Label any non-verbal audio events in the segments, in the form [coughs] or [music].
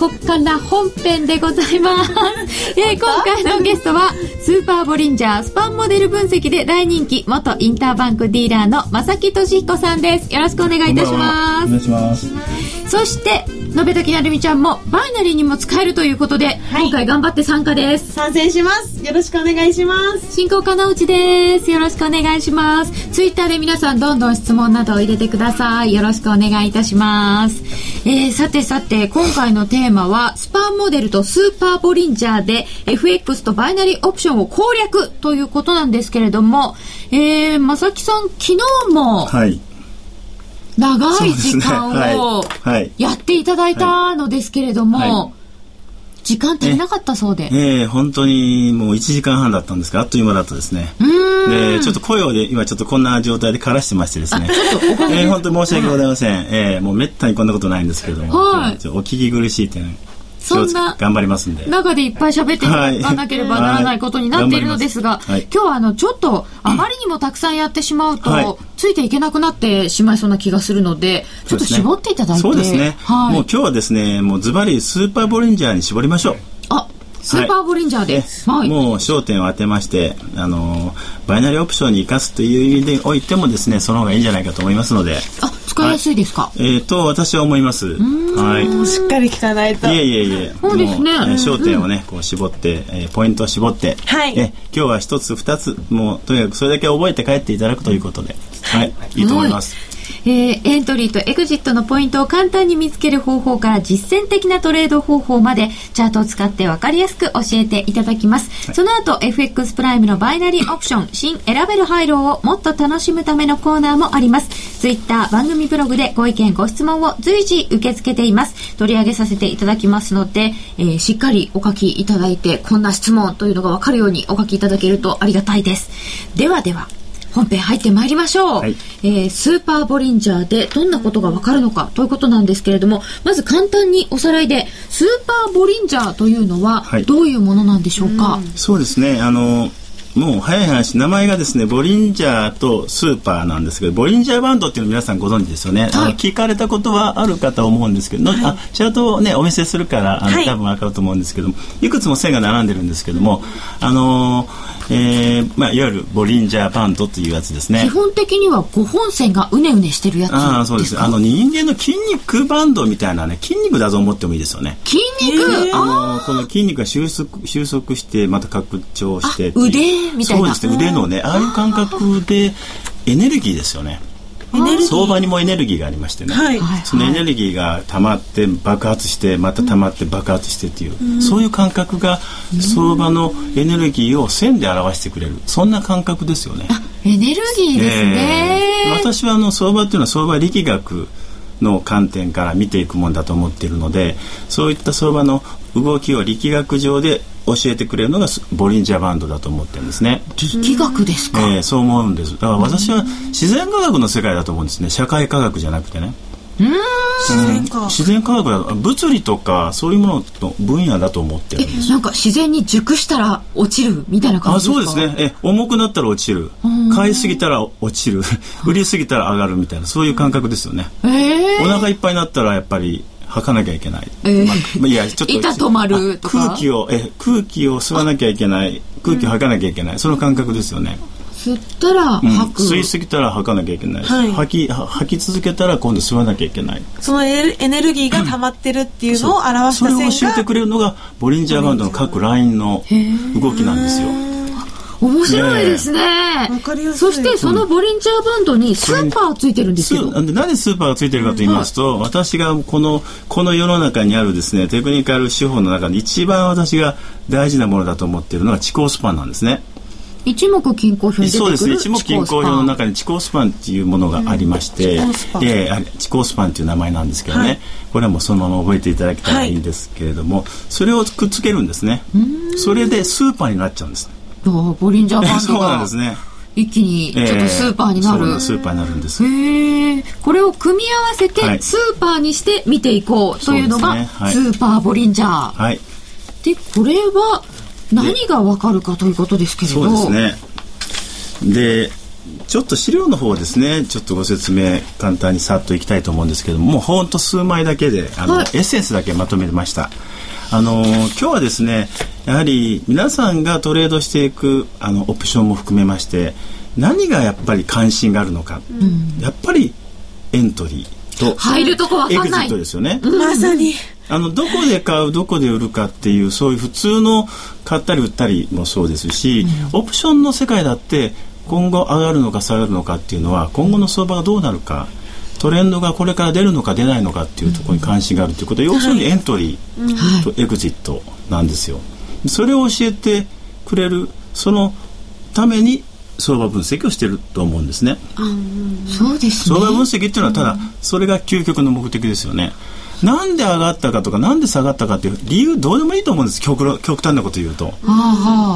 ここから本編でございます。[laughs] えー、今回のゲストは、スーパーボリンジャースパンモデル分析で大人気、元インターバンクディーラーの正木俊彦さんです。よろしくお願いいたします。お願いします。そして、のべときなるみちゃんもバイナリーにも使えるということで、はい、今回頑張って参加です。参戦します。よろしくお願いします。進行家のうちです。よろしくお願いします。ツイッターで皆さんどんどん質問などを入れてください。よろしくお願いいたします。えー、さてさて今回のテーマはスパンモデルとスーパーボリンジャーで FX とバイナリーオプションを攻略ということなんですけれどもえー、まさきさん昨日も、はい長い時間をやっていただいたのですけれども、時間足りなかったそうで。ええー、本当にもう1時間半だったんですが、あっという間だったですね。で、ちょっと声をで、今ちょっとこんな状態で枯らしてましてですね。えー、本当に申し訳ございません。ええー、もうめったにこんなことないんですけれども、はい、お聞き苦しい点、そんな頑張りますんで。中でいっぱい喋ってい。かなければならないことになっているのですが、はい、今日はあのちょっとあまりにもたくさんやってしまうと、はい、ついていけなくなってしまいそうな気がするのでちょっと絞っていただいて。そうですね、はい、もう今日はですねもうズバリスーパーボリンジャーに絞りましょう。あスーパーボリンジャーで、はい、もう焦点を当てまして、あのバイナリーオプションに生かすという意味でおいてもですねその方がいいんじゃないかと思いますので。あ使いやすいですか、はい、えっ、ー、と私は思います。はい。しっかり聞かないと。いえいえいえ。そうですね、えー、焦点をねこう絞って、えー、ポイントを絞って、はい、え今日は一つ二つもうとにかくそれだけ覚えて帰っていただくということで、はい、い。いと思います、えー、エントリーとエグジットのポイントを簡単に見つける方法から実践的なトレード方法までチャートを使って分かりやすく教えていただきます、はい、その後 FX プライムのバイナリーオプション新選べる廃炉をもっと楽しむためのコーナーもあります。ツイッター番組ブログでご意見ご質問を随時受け付けています。取り上げさせていただきますので、えー、しっかりお書きいただいてこんな質問というのが分かるようにお書きいただけるとありがたいです。ではでは本編入ってまいりましょう、はい、えー、スーパーボリンジャーでどんなことがわかるのかということなんですけれどもまず簡単におさらいでスーパーボリンジャーというのはどういうものなんでしょうか、はい、うそうですね。あのもう早い話名前がですねボリンジャーとスーパーなんですけどボリンジャーバンドっていうの皆さんご存知ですよね、はい、あの聞かれたことはあるかと思うんですけど、はい、あチャートをねお見せするからあの、はい、多分分かると思うんですけどもいくつも線が並んでるんですけどもあのーえーまあ、いわゆるボリンジャーバンドというやつですね。基本的には5本線がうねうねしてるやつあそうです。あの人間の筋肉バンドみたいなね筋肉だと思ってもいいですよね。筋肉、えー、あのこの筋肉が収束収束してまた拡張して腕みたいな。そうですね。腕のねああいう感覚でエネルギーですよね相場にもエネルギーがありましてね、はい、そのエネルギーが溜まって爆発してまた溜まって爆発してっていう、うん、そういう感覚が相場のエネルギーを線で表してくれる。そんな感覚ですよね。エネルギーですね、えー、私はあの相場っていうのは相場力学の観点から見ていくもんだと思っているのでそういった相場の動きを力学上で教えてくれるのがボリンジャーバンドだと思ってるんですね。力学ですか、えー、そう思うんです。だから私は自然科学の世界だと思うんですね。社会科学じゃなくてね。自然科学。自然科学だ。物理とかそういうものの分野だと思ってるんです。なんか自然に熟したら落ちるみたいな感じですか？あそうですね。え重くなったら落ちる。買いすぎたら落ちる。売りすぎたら上がるみたいなそういう感覚ですよね、えー、お腹いっぱいになったらやっぱり吐かなきゃいけない。えー、まあ、いや、ちょっと。板止まるとか？空気を、え、空気を吸わなきゃいけない。空気を吐かなきゃいけない。その感覚ですよね。吸ったら吐く、うん、吸いすぎたら吐かなきゃいけない、はい、吐き吐き続けたら今度吸わなきゃいけないそのエネルギーが溜まってるっていうのを表した線が、それを教えてくれるのがボリンジャーバンドの各ラインの動きなんですよ面白いですね。ねそしてそのボリンジャーバンドにスーパーついてるんですよ。なんでなぜスーパーがついてるかと言いますと、はい、私がこのこの世の中にあるですねテクニカル手法の中で一番私が大事なものだと思っているのが地高スパンなんですね。一目均衡表にそうですね。一目均衡表の中に地高スパンっていうものがありまして、うん、で地高スパンっていう名前なんですけどね、はい、これはもうそのまま覚えていただきたらいいんですけれども、はい、それをくっつけるんですね。それでスーパーになっちゃうんですボリンジャーバンドが [laughs] そうなんですね。一気にちょっとスーパーになる、えー、スーパーになるんです。へこれを組み合わせてスーパーにして見ていこうというのがスーパーボリンジャー、はい、でこれは何がわかるかということですけれど。そうですね。でちょっと資料の方ですね。ちょっとご説明簡単にさっといきたいと思うんですけどももうほんと数枚だけであの、はい、エッセンスだけまとめましたあの今日はですねやはり皆さんがトレードしていくあのオプションも含めまして何がやっぱり関心があるのか、うん、やっぱりエントリーと入るとこエグジットですよね、まさに。あのどこで買うどこで売るかっていうそういう普通の買ったり売ったりもそうですし、うん、オプションの世界だって今後上がるのか下がるのかっていうのは今後の相場がどうなるかトレンドがこれから出るのか出ないのかっていうところに関心があるということは、要するにエントリーとエグジットなんですよ。それを教えてくれるそのために相場分析をしていると思うんですね。そうです、ね、相場分析っていうのはただそれが究極の目的ですよね。なんで上がったかとかなんで下がったかっていう理由どうでもいいと思うんです極極端なこと言うと。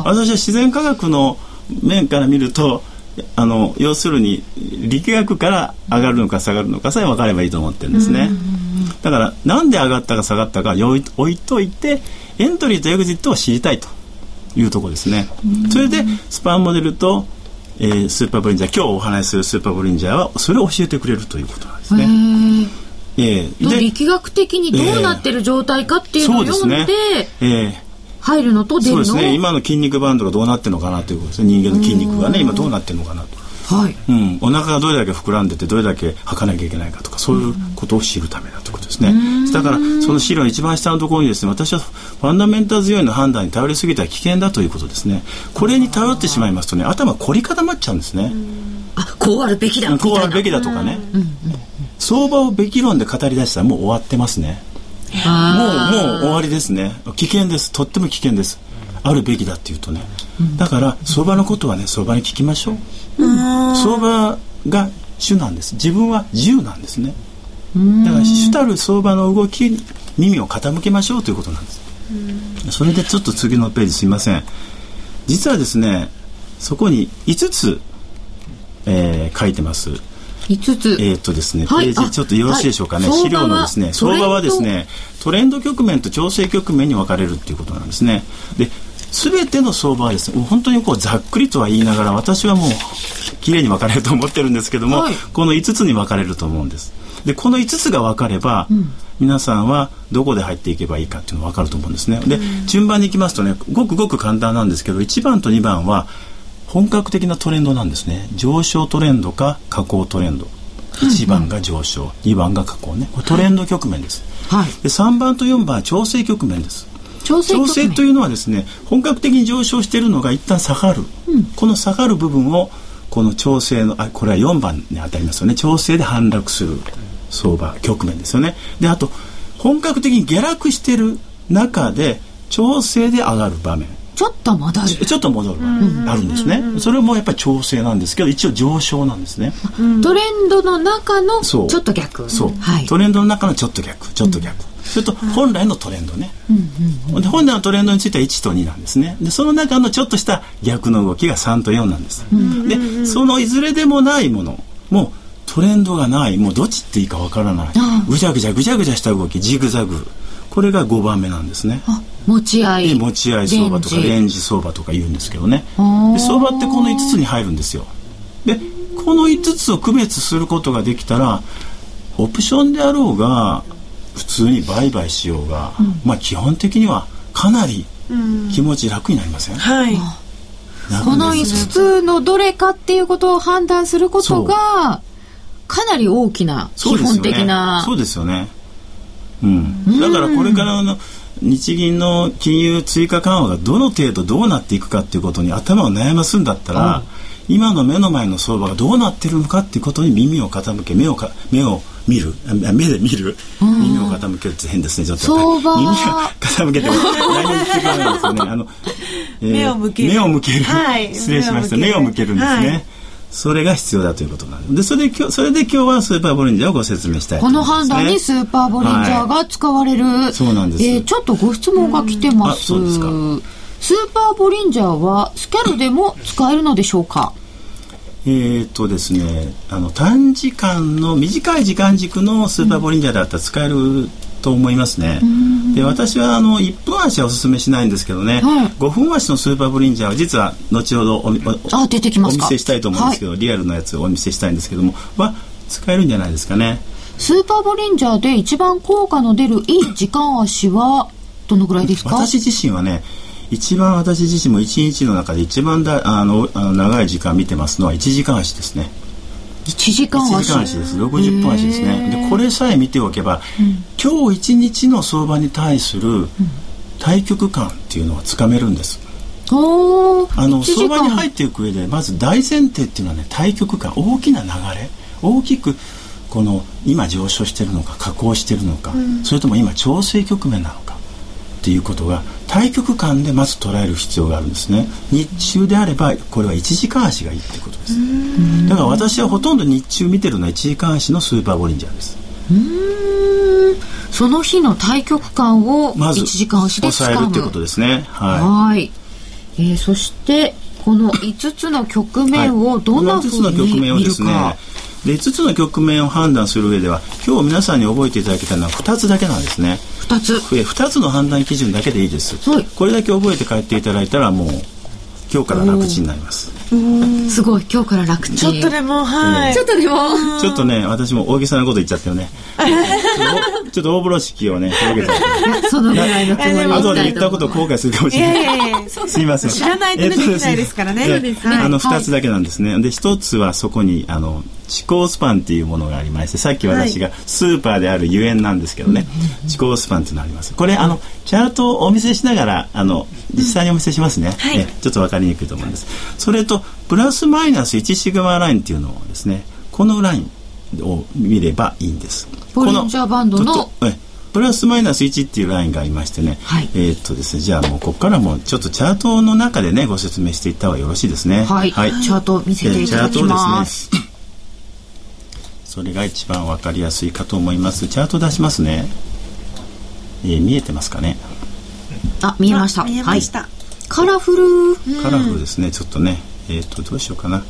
私は自然科学の面から見るとあの要するに力学から上がるのか下がるのかさえ分かればいいと思ってるんですね。だからなんで上がったか下がったか置いといてエントリーとエグジットを知りたいというところですね。それでスパンモデルと、えー、スーパーブリンジャー今日お話しするスーパーブリンジャーはそれを教えてくれるということなんですね。えー、で力学的にどうなってる状態かっていうのを読んで、えー、えー入るのと出るのそうですね。今の筋肉バンドがどうなってるのかなということですね。人間の筋肉がね今どうなってるのかなと。はい。うん、お腹がどれだけ膨らんでてどれだけ吐かなきゃいけないかとかそういうことを知るためだということですね。だからその資料の一番下のところにですね。私はファンダメンタル強いの判断に頼りすぎたら危険だということですね。これに頼ってしまいますとね頭凝り固まっちゃうんですね。あこうあるべきだこうあるべきだとかね。相場をべき論で語り出したらもう終わってますねもうもう終わりですね。危険です。とっても危険です。あるべきだっていうとね、だから相場のことはね相場に聞きましょう。相場が主なんです。自分は自由なんですね。だから主たる相場の動きに耳を傾けましょうということなんです。それでちょっと次のページすいません。実はですねそこに5つ、えー、書いてます5つ。えっ、とですね、ページちょっとよろしいでしょうかね。はい、資料のですね、相場はですね、トレンド局面と調整局面に分かれるっていうことなんですね。で、すべての相場はですね、本当にこうざっくりとは言いながら、私はもう、綺麗に分かれると思ってるんですけども、はい、この5つに分かれると思うんです。で、この5つが分かれば、うん、皆さんはどこで入っていけばいいかっていうのが分かると思うんですね。で、順番にいきますとね、ごくごく簡単なんですけど、1番と2番は、本格的なトレンドなんですね。上昇トレンドか下降トレンド。1番が上昇、うんうん、2番が下降ね。これトレンド局面です、はい、で3番と4番は調整局面です。調整調整というのはですね本格的に上昇しているのが一旦下がる、うん、この下がる部分をこの調整のあこれは4番に当たりますよね。調整で反落する。相場局面ですよね。であと本格的に下落している中で調整で上がる場面ちょっと戻る。ちょっと戻る。あるんですね。それもやっぱり調整なんですけど一応上昇なんですね。トレンドの中のちょっと逆。そう、はい、トレンドの中のちょっと逆。ちょっと逆、それと本来のトレンドね、で本来のトレンドについては1と2なんですね。でその中のちょっとした逆の動きが3と4なんです、でそのいずれでもないものもうトレンドがない。もうどっちっていいかわからない。ぐちゃぐちゃぐちゃぐちゃした動きジグザグ。これが5番目なんですね持ち合い持ち合い相場とかレンジ。相場とか言うんですけどね。で相場ってこの5つに入るんですよ。でこの5つを区別することができたらオプションであろうが普通に売買しようが、うん、まあ基本的にはかなり気持ち楽になりません、うん、はいこの5つのどれかっていうことを判断することがかなり大きな基本的な。そうですよね。うん、だからこれからの日銀の金融追加緩和がどの程度どうなっていくかっていうことに頭を悩ますんだったら、今の目の前の相場がどうなってるのかっていうことに耳を傾け目をか目を見る目で見る、耳を傾けるって変ですねちょっと。耳が傾けて [laughs] 何も言ってくれないですよね。あの、えー、目を向ける。目を向ける、はい、失礼しました。目を向けるんですね、はいそれが必要だということなんで、それで今日、それで今日はスーパーボリンジャーをご説明したいね、この判断にスーパーボリンジャーが使われる。はい、そうなんです。えー、ちょっとご質問が来てます。そうですか。スーパーボリンジャーはスキャルでも使えるのでしょうか？えっとですね、あの短時間の短い時間軸のスーパーボリンジャーだったら使えると思いますね。で私はあの1分足はおすすめしないんですけどね、はい、5分足のスーパーブリンジャーは実は後ほどおあ出てきますお見せしたいと思うんですけど、はい、リアルなやつをお見せしたいんですけどもは使えるんじゃないですかね。スーパーボリンジャーで一番効果の出るいい時間足はどのぐらいですか？私自身はね一番私自身も一日の中で一番だあのあの長い時間見てますのは1時間足ですね。1時間足 ,1 時間足です。60分足ですね。でこれさえ見ておけば、うん、今日一日の相場に対する対局感っていうのはつかめるんです、うん、あの相場に入っていく上でまず大前提っていうのはね対局感大きな流れ。大きくこの今上昇してるのか下降してるのか、うん、それとも今調整局面なのかっていうことが対極感でまず捉える必要があるんですね。日中であればこれは1時間足がいいってことです。だから私はほとんど日中見てるのは1時間足のスーパーボリンジャーです。その日の対極感を1時間足で抑えるっていうことですね。はい。はい。えー、そしてこの5つの局面をどんなふうに見るか、はいで5つの局面を判断する上では今日皆さんに覚えていただきたいのは2つだけなんですね。2つ。2つの判断基準だけでいいです、はい、これだけ覚えて帰っていただいたらもう今日から楽ちになりますすごい今日から楽ちちょっとでもはい、ちょっとでも。ちょっとね私も大げさなこと言っちゃったよね。[laughs] ちょっと大風呂敷をね広げちゃったそのぐらいのつもり後で言ったことを後悔するかもしれない。すいません。知らないとできないですからね、あの2つだけなんですね。で1つはそこにあの地高スパンっていうものがありましてさっき私がスーパーであるゆえんなんですけどね、地高スパンっていうのがあります。これあのチャートをお見せしながらあの実際にお見せしますね、はい、ちょっと分かりにくいと思うんです。それとプラスマイナス1シグマラインっていうのをですねこのラインを見ればいいんです。ボリンジャーバンドのプラスマイナス1っていうラインがありましてね、はい、えー、っとですねじゃあもうここからもちょっとチャートの中でねご説明していった方がよろしいですね。はい、はい、チャート見せていただきます、えー、それが一番わかりやすいかと思います。チャート出しますね、えー、見えてますかね？あ見えました。見えました、はい、カラフル。カラフルですねちょっとねえっ、とどうしようかな。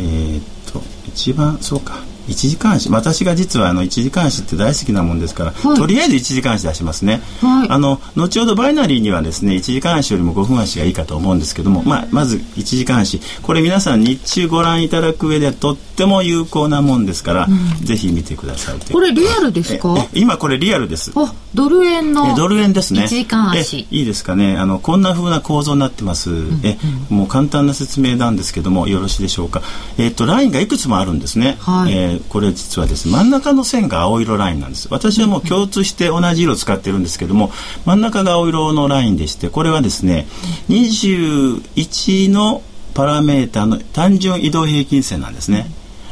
えっ、と一番そうか。1時間足。私が実はあの1時間足って大好きなもんですから、はい、とりあえず1時間足出しますね、はい、あの後ほどバイナリーにはですね1時間足よりも5分足がいいかと思うんですけども、まあ、まず1時間足。これ皆さん日中ご覧いただく上でとっても有効なもんですから、うん、ぜひ見てくださいこれリアルですか？今これリアルです。ドル円のドル円ですね。1時いいですかね？あのこんな風な構造になってます、うん、えもう簡単な説明なんですけどもよろしいでしょうか？えっ、とラインがいくつもあるんですね、はい、えー、これ実はです真ん中の線が青色ラインなんです私はもう共通して同じ色を使ってるんですけども真ん中が青色のラインでしてこれはですね21のパラメータの単純移動平均線なんですね。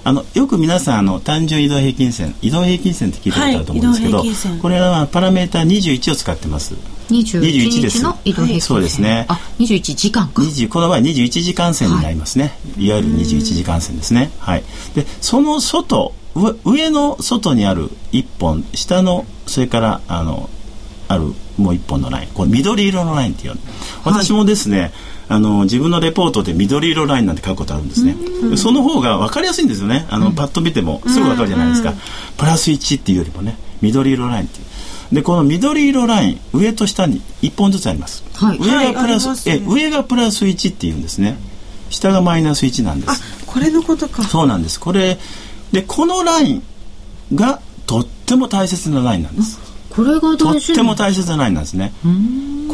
あのよく皆さんあの単純移動平均線移動平均線って聞いたことあると思うんですけど、はい、これはパラメータ21を使ってます。21日の移動平均線、はい、そうですね。あ、21時間か。この場合21時間線になりますね。はい、いわゆる21時間線ですね。はい。でその外上の外にある一本下のそれからあのあるもう一本のライン。これ緑色のラインっていう私もですね、はい、あの自分のレポートで緑色ラインなんて書くことあるんですね。その方が分かりやすいんですよね。あの、パッと見てもすぐ分かるじゃないですか。プラス1っていうよりもね緑色ラインっていうでこの緑色ライン上と下に1本ずつあります、はい、上がプラス、はい、え上がプラス1っていうんですね。下がマイナス1なんです。これのことか。そうなんです。これでこのラインがとっても大切なラインなんです。これがとっても大切なラインなんですね。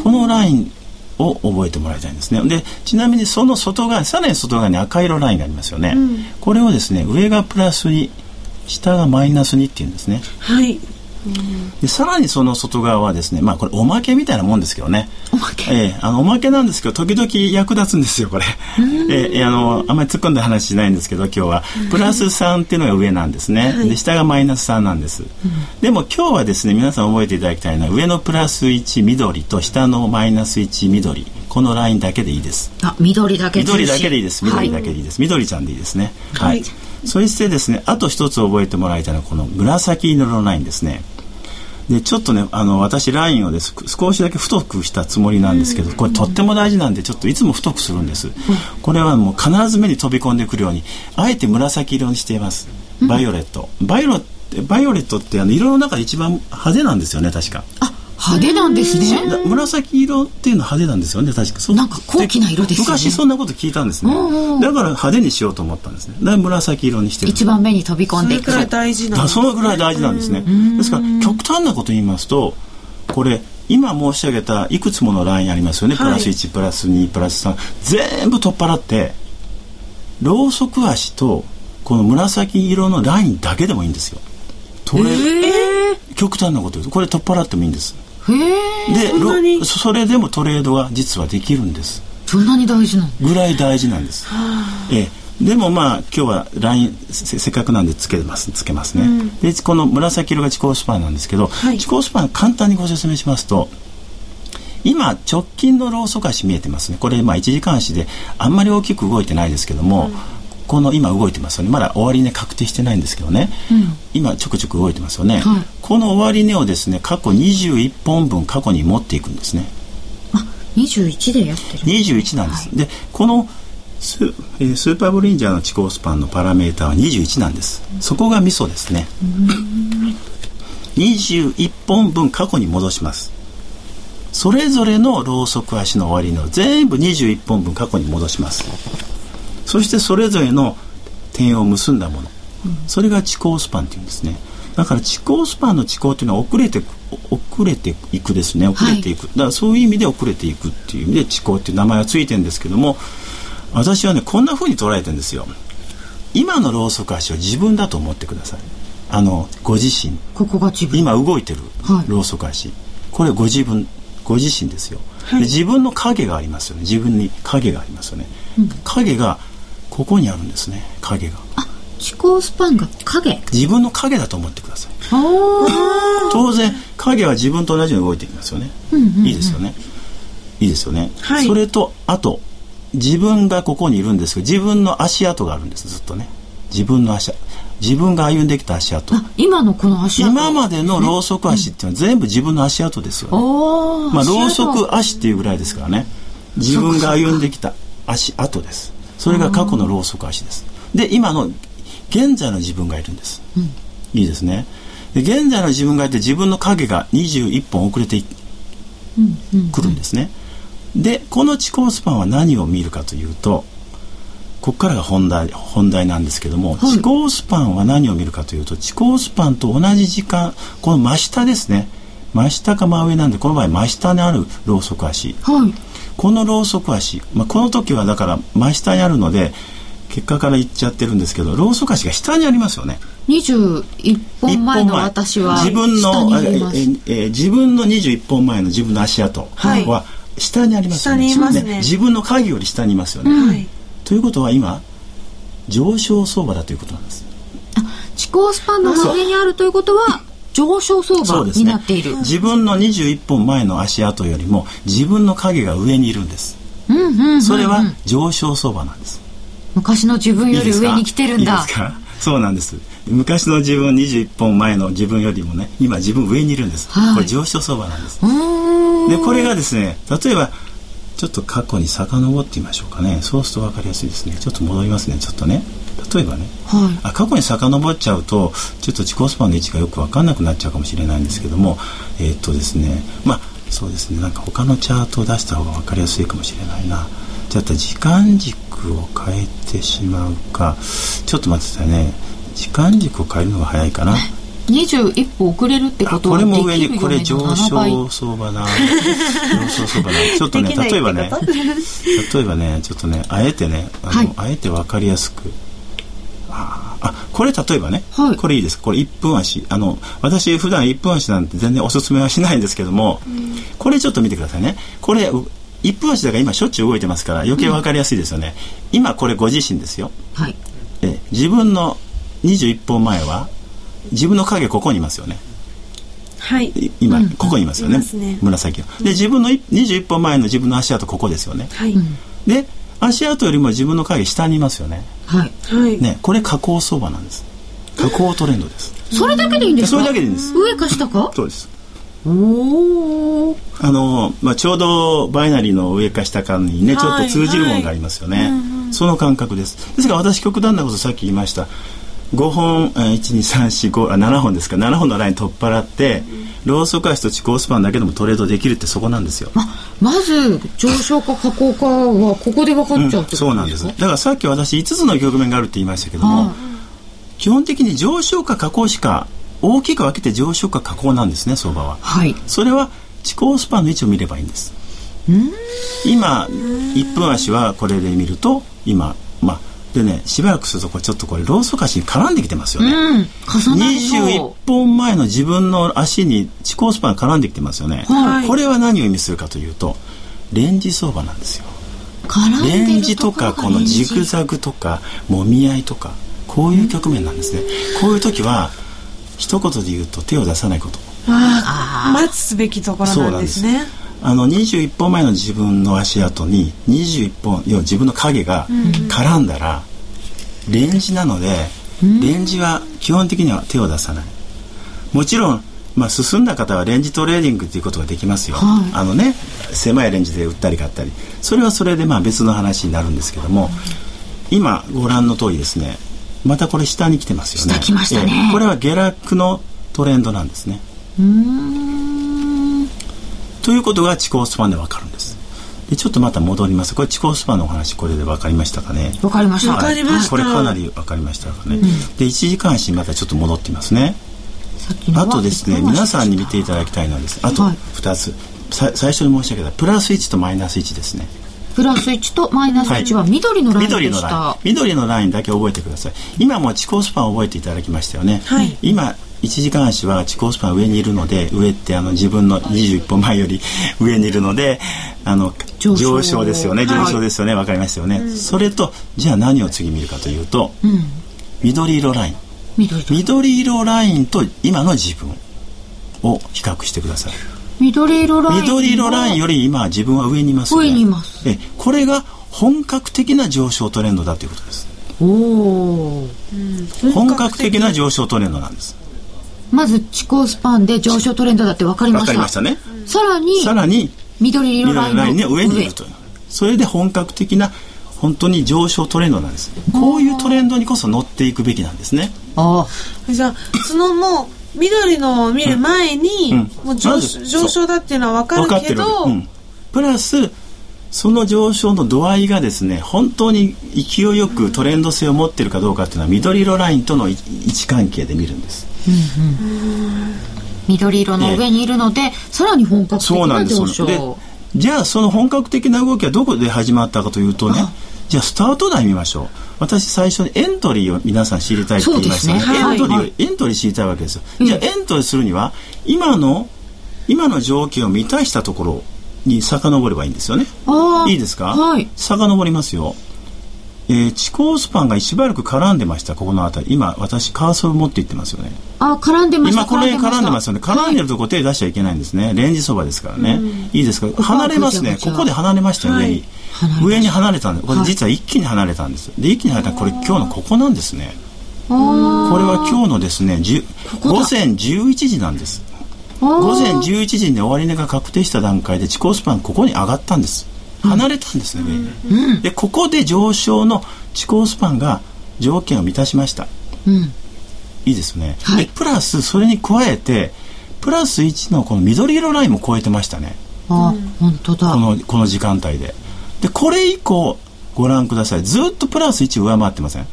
このラインを覚えてもらいたいんですね。でちなみにその外側さらに外側に赤色ラインがありますよね、うん、これをですね上がプラス2下がマイナス2っていうんですね。はいでさらにその外側はですねまあこれおまけみたいなもんですけどね。おまけ、えー、あのおまけなんですけど時々役立つんですよこれ、えー、あのあんまり突っ込んだ話しないんですけど今日は。プラス3っていうのが上なんですね、はい、で下がマイナス3なんです、うん、でも今日はですね皆さん覚えていただきたいのは上のプラス1緑と下のマイナス1緑。このラインだけでいいです。あ緑だけ緑だけでいいです。緑だけでいいです、はい、緑ちゃんでいいですね。はい、はい。そしてですねあと一つ覚えてもらいたいのはこの紫色のラインですねでちょっとねあの私ラインをです少しだけ太くしたつもりなんですけどこれとっても大事なんでちょっといつも太くするんです、これはもう必ず目に飛び込んでくるようにあえて紫色にしています。バイオレット、バイオレッでバイオレットってあの色の中で一番派手なんですよね確か。あ派手なんですね。だ紫色っていうのは派手なんですよね確か。そう。なんか高貴な色ですよね。昔そんなこと聞いたんですね。うんうんだから派手にしようと思ったんですね。だから紫色にしてる。一番目に飛び込んでいく。それくらい大事なだそのぐらい大事なんですね。ですから極端なこと言いますとこれ今申し上げたいくつものラインありますよね、はい。プラス1プラス2プラス3全部取っ払ってろうそく足とこの紫色のラインだけでもいいんですよ。取れへ極端なこと言うと。これ取っ払ってもいいんですでそれでもトレードは実はできるんです。そんなに大事なの？ぐらい大事なんです。ええ。でもまあ今日はラインせせっかくなんでつけますつけますね、でこの紫色が地高スパンなんですけど、はい。地高スパン簡単にご説明しますと今直近のローソク足見えてますね。これまあ1時間足であんまり大きく動いてないですけども、この今動いてますよね。まだ終値確定してないんですけどね、今ちょくちょく動いてますよね、はい。この終値をですね過去21本分過去に持っていくんですね。あ21でやってる21なんです、でこのス,、えースーパーボリンジャーの地高スパンのパラメータは21なんです。そこがミソですね。21本分過去に戻します。それぞれのローソク足の終わりの全部21本分過去に戻しますそしてそれぞれの点を結んだもの、それが地高スパンっていうんですね。だから地高スパンの地高っていうのは遅れて遅れていくですね。遅れていく、だからそういう意味で遅れていくっていう意味で地高っていう名前がついてるんですけども私はねこんな風に捉えてるんですよ。今のローソク足を自分だと思ってください。あのご自身。ここが自分。今動いてるはい。ローソク足、これご自分ご自身ですよ、はい。で自分の影がありますよね。自分に影がありますよね、影がここにあるんですね影が。あ地高スパンが影。自分の影だと思ってください。あ当然影は自分と同じように動いていきますよね、いいですよね。いいですよね、はい。それとあと自分がここにいるんですけど自分の足跡があるんですずっとね。自分の足自分が歩んできた足跡。あ今のこの足跡。今までのろうそく足っていうのは全部自分の足跡ですよね、おーまあ、ろうそく足っていうぐらいですからね。自分が歩んできた足跡ですそれが過去のろうそく足です。で今の現在の自分がいるんです、いいですね。で現在の自分がいて自分の影が21本遅れていくるんですね、でこの地高スパンは何を見るかというとここからが本題本題なんですけども、はい。地高スパンは何を見るかというと地高スパンと同じ時間この真下ですね。真下か真上なんでこの場合真下にあるろうそく足。はいこのろうそく足、まあ、この時はだから真下にあるので結果から言っちゃってるんですけどろうそく足が下にありますよね。21本前の私は自分下のえええ自分の21本前の自分の足跡はい。は下にありますよね,、下にいますね。自分の影より下にいますよね、はい。ということは今上昇相場だということなんです。地高スパンの上にあるということは上昇相場になっている、自分の21本前の足跡よりも自分の影が上にいるんです。うんうんうんうん。それは上昇相場なんです。昔の自分より上に来てるんだ。いいですか？そうなんです。昔の自分21本前の自分よりもね今自分上にいるんです、はい。これ上昇相場なんです。でこれがですね例えばちょっと過去に遡ってみましょうかね。そうすると分かりやすいですね。ちょっと戻りますね。ちょっとね例えばねはい。あ過去に遡っちゃうとちょっと自己スパンの位置がよく分かんなくなっちゃうかもしれないんですけどもえーっとですねまあそうですねなんか他のチャートを出した方が分かりやすいかもしれないな。じゃあ時間軸を変えてしまうか。ちょっと待ってくださいね。時間軸を変えるのが早いかな。21歩遅れるってことはあこれも上できるよねにこれ上7倍昇相場な。上昇相場な。[laughs] ちょっとね例えばね。例えばねちょっとねあえてねあの、はい。あえて分かりやすくああこれ例えばね、はい。これいいです。これ1分足。あの私普段1分足なんて全然おすすめはしないんですけども、これちょっと見てくださいね。これう1分足だから今しょっちゅう動いてますから余計分かりやすいですよね、今これご自身ですよ。はい。え自分の21本前は自分の影ここにいますよね。はい。い今、ここにいますよね。ね。紫がで自分のい21本前の自分の足跡ここですよね。はい。で足跡よりも自分の影下にいますよね。はい。はい。ねこれ下降相場なんです。下降トレンドです。それだけでいいんですか？それだけでいいんです。上か下か？そうです。おおあの、まあ、ちょうどバイナリーの上か下かにねちょっと通じるものがありますよね、その感覚です。ですから私極端なことさっき言いました5本12345あ7本ですか。7本のライン取っ払って、ローソク足と地高スパンだけでもトレードできるってそこなんですよ。あまず上昇か下降かはここで分かっちゃううん、そうなんです。だからさっき私5つの局面があるって言いましたけども、基本的に上昇か下降しか大きく分けて上昇か下降なんですね相場は。はい、それは地高スパンの位置を見ればいいんです。今1分足はこれで見ると今まあでねしばらくするとこれちょっとこれローソク足に絡んできてますよね、うん、21本前の自分の足に地高スパン絡んできてますよね、はい、これは何を意味するかというとレンジ相場なんですよ。レンジとかこのジグザグとかもみ合いとかこういう局面なんですね、こういう時は一言で言うと手を出さないこと。ああ待つべきところなんですねあの21本前の自分の足跡に21本要は自分の影が絡んだら、うん、レンジなので、うん、レンジは基本的には手を出さない。もちろん、まあ、進んだ方はレンジトレーディングということができますよ、はい、あのね狭いレンジで売ったり買ったり。それはそれでまあ別の話になるんですけども、今ご覧の通りですねまたこれ下に来てますよね。下来ましたね。これは下落のトレンドなんですねということが地高スパンでわかるんです。でちょっとまた戻ります。これ地高スパンのお話これで分かりましたかね？分かりました、はい、これかなり分かりましたかね、うん、で1時間足またちょっと戻ってますね。あとですね皆さんに見ていただきたいのはです。あと2つ、はい、最初に申し上げたプラス1とマイナス1ですね。プラス1とマイナス1は緑のラインでした、はい、緑のラインだけ覚えてください。今も地高スパン覚えていただきましたよね、はい、今1時間足は地高スパン上にいるので上ってあの自分の21本前より [laughs] 上にいるのであの上昇ですよね。上昇ですよね、はい、分かりますよね、うん、それとじゃあ何を次見るかというと、うん、緑色ライン。緑色。ラインと今の自分を比較してください。緑色ライン緑色ラインより今自分は上にいますよね。上にいます。えこれが本格的な上昇トレンドだということです。おお、本格的な上昇トレンドなんですまず地高スパンで上昇トレンドだって分かりました。分かりましたね。さらにさらに緑色ラインの上。にいるという。それで本格的な本当に上昇トレンドなんです。こういうトレンドにこそ乗っていくべきなんですね。ああ。じゃあそのもう緑のを見る前に、うん、もう上,、上昇だっていうのは分かるけど、うん、プラスその上昇の度合いがですね本当に勢いよくトレンド性を持っているかどうかっていうのは緑色ラインとの位置関係で見るんです、緑色の上にいるので、ね、さらに本格的な上昇じゃあその本格的な動きはどこで始まったかというとねじゃあスタート台見ましょう私最初にエントリーを皆さん。知りたいって言いましたね、ねエントリー、はい、エントリー知りたいわけですよ、じゃあエントリーするには今の今の条件を満たしたところに遡ればいいん。ですよねいいですか、はい、遡りますよえー、地高スパンがしばらく絡んでましたここの辺り。今私カーソル持っていってますよね。あ絡んでました。今これ絡んでますよね。絡んでるとこ手出しちゃいけないんですね、はい、レンジそばですからね、いいですか？離れますね。ここで離れましたよ、上に上に離れたんです。これ実は一気に離れたんです。で一気に離れたこれ今日のここなんですね。これは今日のですね午前11時なんです。午前11時に終値が確定した段階で地高スパンここに上がったんです離れたんですね、うん、でここで上昇の地高スパンが条件を満たしました、うん、いいですね、はい、でプラスそれに加えてプラス1のこの緑色ラインも超えてましたね。あ、本当だ。このこの時間帯で。でこれ以降ご覧ください。ずっとプラス1上回ってません。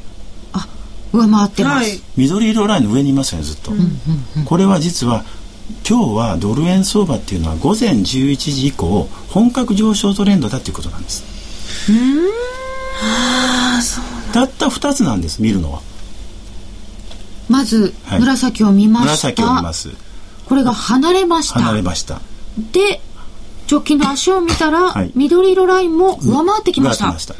あ上回ってます、はい、緑色ラインの上にいますよねずっと、うんうんうん、これは実は今日はドル円相場っていうのは午前11時以降本格上昇トレンドだっていうことなんです。うん。あそうたった2つなんです見るのは。まず紫を見ました、紫を見ます。これが離れました。離れました。で直近の足を見たら、はい、緑色ラインも上回ってきました。ました。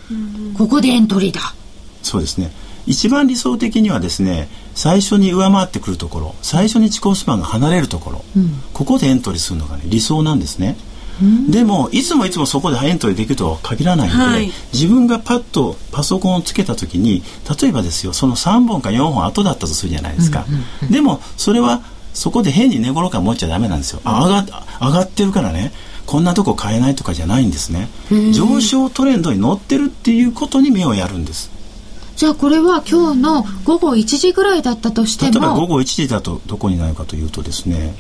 ここでエントリーだ。そうですね。一番理想的にはですね最初に上回ってくるところ最初に地高スパンが離れるところ、うん、ここでエントリーするのがね理想なんですね。でもいつもいつもそこでエントリーできるとは限らないので、はい、自分がパッとパソコンをつけた時に例えばですよその3本か4本後だったとするじゃないですか、でもそれはそこで変に寝頃感持っちゃダメなんですよ、上が上がってるからね。こんなとこ買えないとかじゃないんですね。上昇トレンドに乗ってるっていうことに目をやるんですじゃあこれは今日の午後1時ぐらいだったとしても例えば午後1時だとどこになるかというとですね。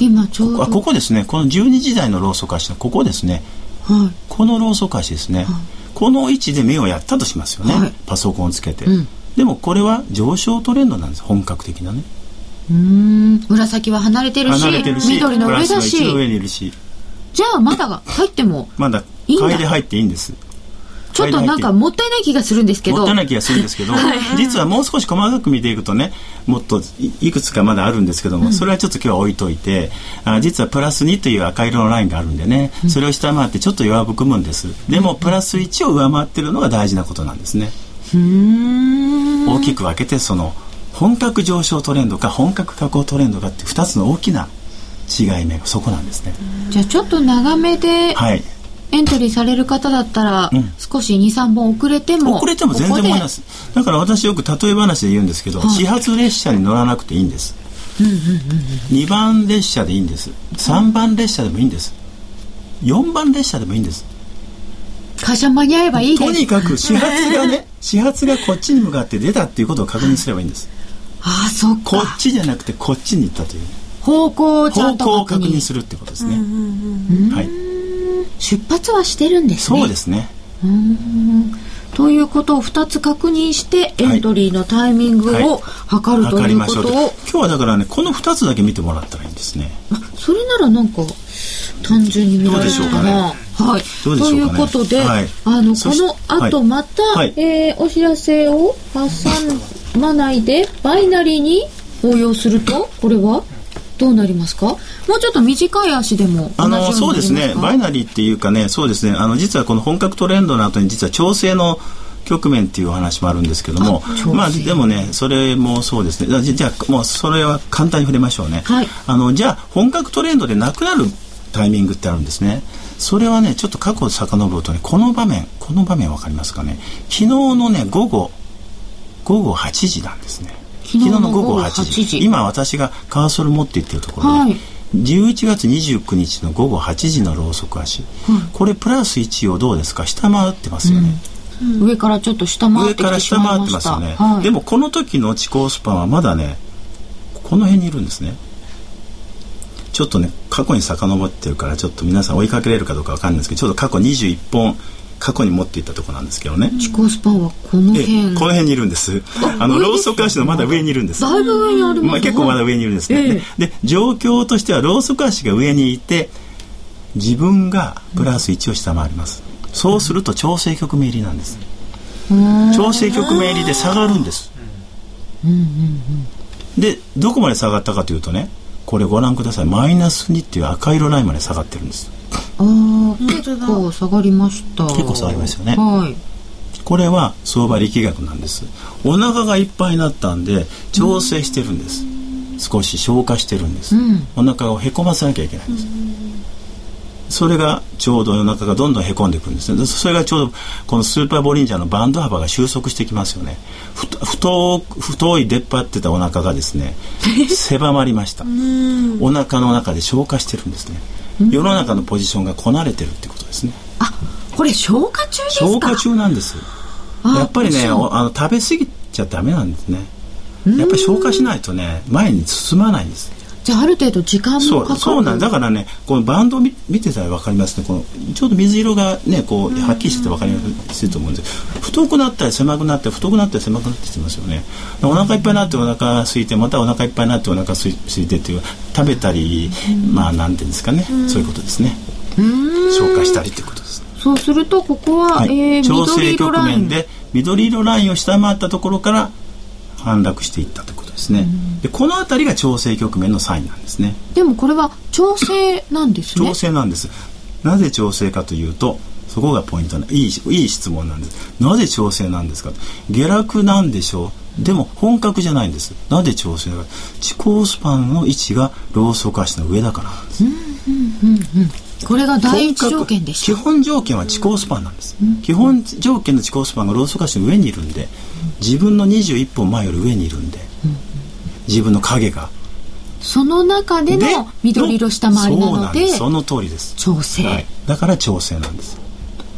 今ちょうど。あここですね。この12時台のローソク足のここですね、はい、このローソク足ですね、はい、この位置で目をやったとしますよね、はい、パソコンをつけて、うん、でもこれは上昇トレンドなんです。本格的なね。うん。紫は離れてるし離れてるし緑の上だし。上にいるし。じゃあまだ入ってもまだ買いで入っていいんですちょっとなんかもったいない気がするんですけど。もったいない気がするんですけど、はい、実はもう少し細かく見ていくとねもっといくつかまだあるんですけども、うん、それはちょっと今日は置いといてあ実はプラス2という赤色のラインがあるんでね、うん、それを下回ってちょっと弱含むんです。でもプラス1を上回ってるのが大事なことなんですね。大きく分けてその本格上昇トレンドか本格下降トレンドかって2つの大きな違い目がそこなんですね。じゃあちょっと長めで、はい、エントリーされる方だったら、うん、少し23本遅れても遅れても全然思います。だから私よく例え話で言うんですけど、はい、始発列車に乗らなくていいんです、うんうんうんうん、2番列車でいいんです。3番列車でもいいんです。4番列車でもいいんです。会社間に合えばいいです。とにかく [laughs] 始発がね始発がこっちに向かって出たっていうことを確認すればいいんです。ああそっか。こっちじゃなくてこっちに行ったという。方向をちゃんと方向を確認するってことですね、はい出発はしてるんですね。そうですね。ということを2つ確認してエントリーのタイミングを測る、ということを、今日はだからねこの2つだけ見てもらったらいいんですね。あそれならなんか単純に見られるかな、はい、ということで、はい、あのこの後また、はい、えー、お知らせを挟まないでバイナリーに応用するとこれは？どうなりますか？もうちょっと短い足でもあのそうですね。バイナリーっていうかねそうですね。あの実はこの本格トレンドの後に実は調整の局面っていうお話もあるんですけどもまあでもねそれもそうですね。じゃあもうそれは簡単に触れましょうね、はい、あのじゃあ本格トレンドでなくなるタイミングってあるんですね。それはねちょっと過去を遡るとねこの場面この場面わかりますかね？昨日のね午後午後8時なんですね昨日の午後8時 ,8 時。今私がカーソル持っていってるところで、はい、11月29日の午後8時のローソク足、うん、これプラス1をどうですか？下回ってますよね、うん、上からちょっと下回って上から下回ってますよね、はい、でもこの時の地高スパンはまだねこの辺にいるんですね。ちょっとね過去に遡ってるからちょっと皆さん追いかけれるかどうかわかんないですけどちょっと過去21本過去に持っていったところなんですけどね。地高スパンはこの辺。この辺にいるんです。あのローソク足のまだ上にいるんです。だいぶ上にあるまあ、結構まだ上にいるんですね、えー、で状況としてはローソク足が上にいて自分がプラス1を下回ります、うん、そうすると調整局面入りなんです。調整局面入りで下がるんです、うんうんうん、でどこまで下がったかというとねこれご覧ください。マイナス2っていう赤色ラインまで下がってるんですああ結構下がりました。結構下がりますよね。はい。これは相場力学なんです。お腹がいっぱいになったんで調整してるんです、うん、少し消化してるんです、うん、お腹をへこませなきゃいけないんです、うん、それがちょうどお腹がどんどんへこんでいくんですね。それがちょうどこのスーパーボリンジャーのバンド幅が収束してきますよね。太太い出っ張ってたお腹がですね [laughs] 狭まりました。お腹の中で消化してるんですね世の中のポジションがこなれてるってことですね。あこれ消化中ですか？消化中なんです。やっぱりねあの食べ過ぎちゃダメなんですね。やっぱり消化しないとね前に進まないんですじゃあある程度時間もそうそうなんだ。からねこのバンドを見見てたら分かりますね。このちょうど水色がねこうはっきりしてて分かりやすいと思うんです。太くなったり狭くなって太くなったり狭くなってきてますよね。お腹いっぱいになってお腹空いてまたお腹いっぱいになってお腹空いてっていう食べたりまあなんていうんですかね。そういうことですね。消化したりってことです。そうするとここは、はい、えー、調整局面で緑色ラインを下回ったところから反落していったということですね、でこの辺りが調整局面のサインなんですね。でもこれは調整なんですね。調整なんです。なぜ調整かというとそこがポイントないいいい質問なんです。なぜ調整なんですか下落なんでしょう。でも本格じゃないんです。なぜ調整か。地高スパンの位置がローソク足の上だからなんです、うんうんうんうんこれが第一条件で基本条件は地高スパンなんです、うん、基本条件の地高スパンがローソク足の上にいるんで、自分の21本前より上にいるんで、うん、自分の影が。その中での緑色下回りなのでその通りです。調整、はい、だから調整なんです。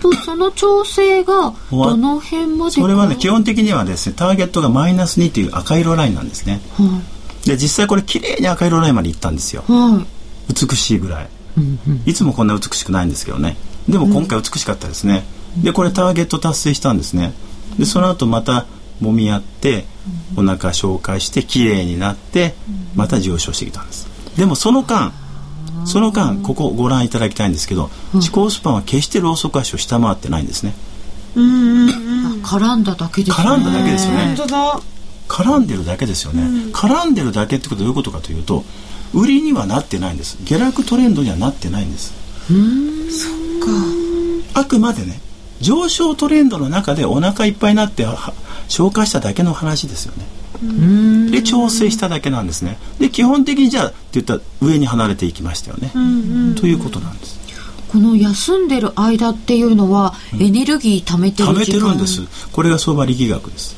とその調整がどの辺までそれはね基本的にはですねターゲットがマイナス2という赤色ラインなんですね、はい、で実際これ綺麗に赤色ラインまでいったんですよ、はい、美しいぐらい、うんうん、いつもこんな美しくないんですけどね。でも今回美しかったですね、うん、でこれターゲット達成したんですね。でその後また揉み合ってお腹紹介して綺麗になってまた上昇してきたんです。でもその間その間ここご覧いただきたいんですけど遅行スパンは決してローソク足を下回ってないんですね。うん絡んだだけですね。絡んだだけですよね。絡んでるだけですよね、絡んでるだけってことはどういうことかというと売りにはなってないんです。下落トレンドにはなってないんです。うん。そっか。あくまでね上昇トレンドの中でお腹いっぱいになって消化しただけの話ですよね。で調整しただけなんですね。で基本的にじゃあって言ったら上に離れていきましたよね。ということなんです。この休んでる間っていうのは、エネルギー貯めてる貯めてるんです。これが相場力学です。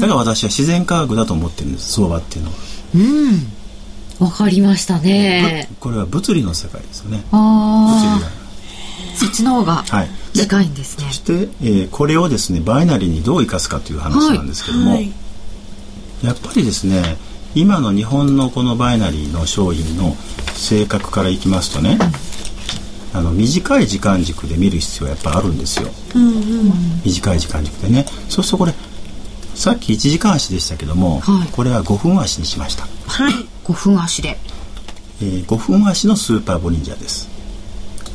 だから私は自然科学だと思ってるんです。相場っていうのは。うん。わかりましたね。これは物理の世界ですよね。ああそっちの方が近いんですね、はい、そして、えー、これをですねバイナリーにどう生かすかという話なんですけども、はい。はいやっぱりですね今の日本のこのバイナリーの商品の性格からいきますとね、あの短い時間軸で見る必要はやっぱあるんですよ、うんうん、短い時間軸でね。そうするとこれさっき1時間足でしたけども、はい、これは5分足にしました。はい。5分足で、えー、5分足のスーパーボリンジャーです。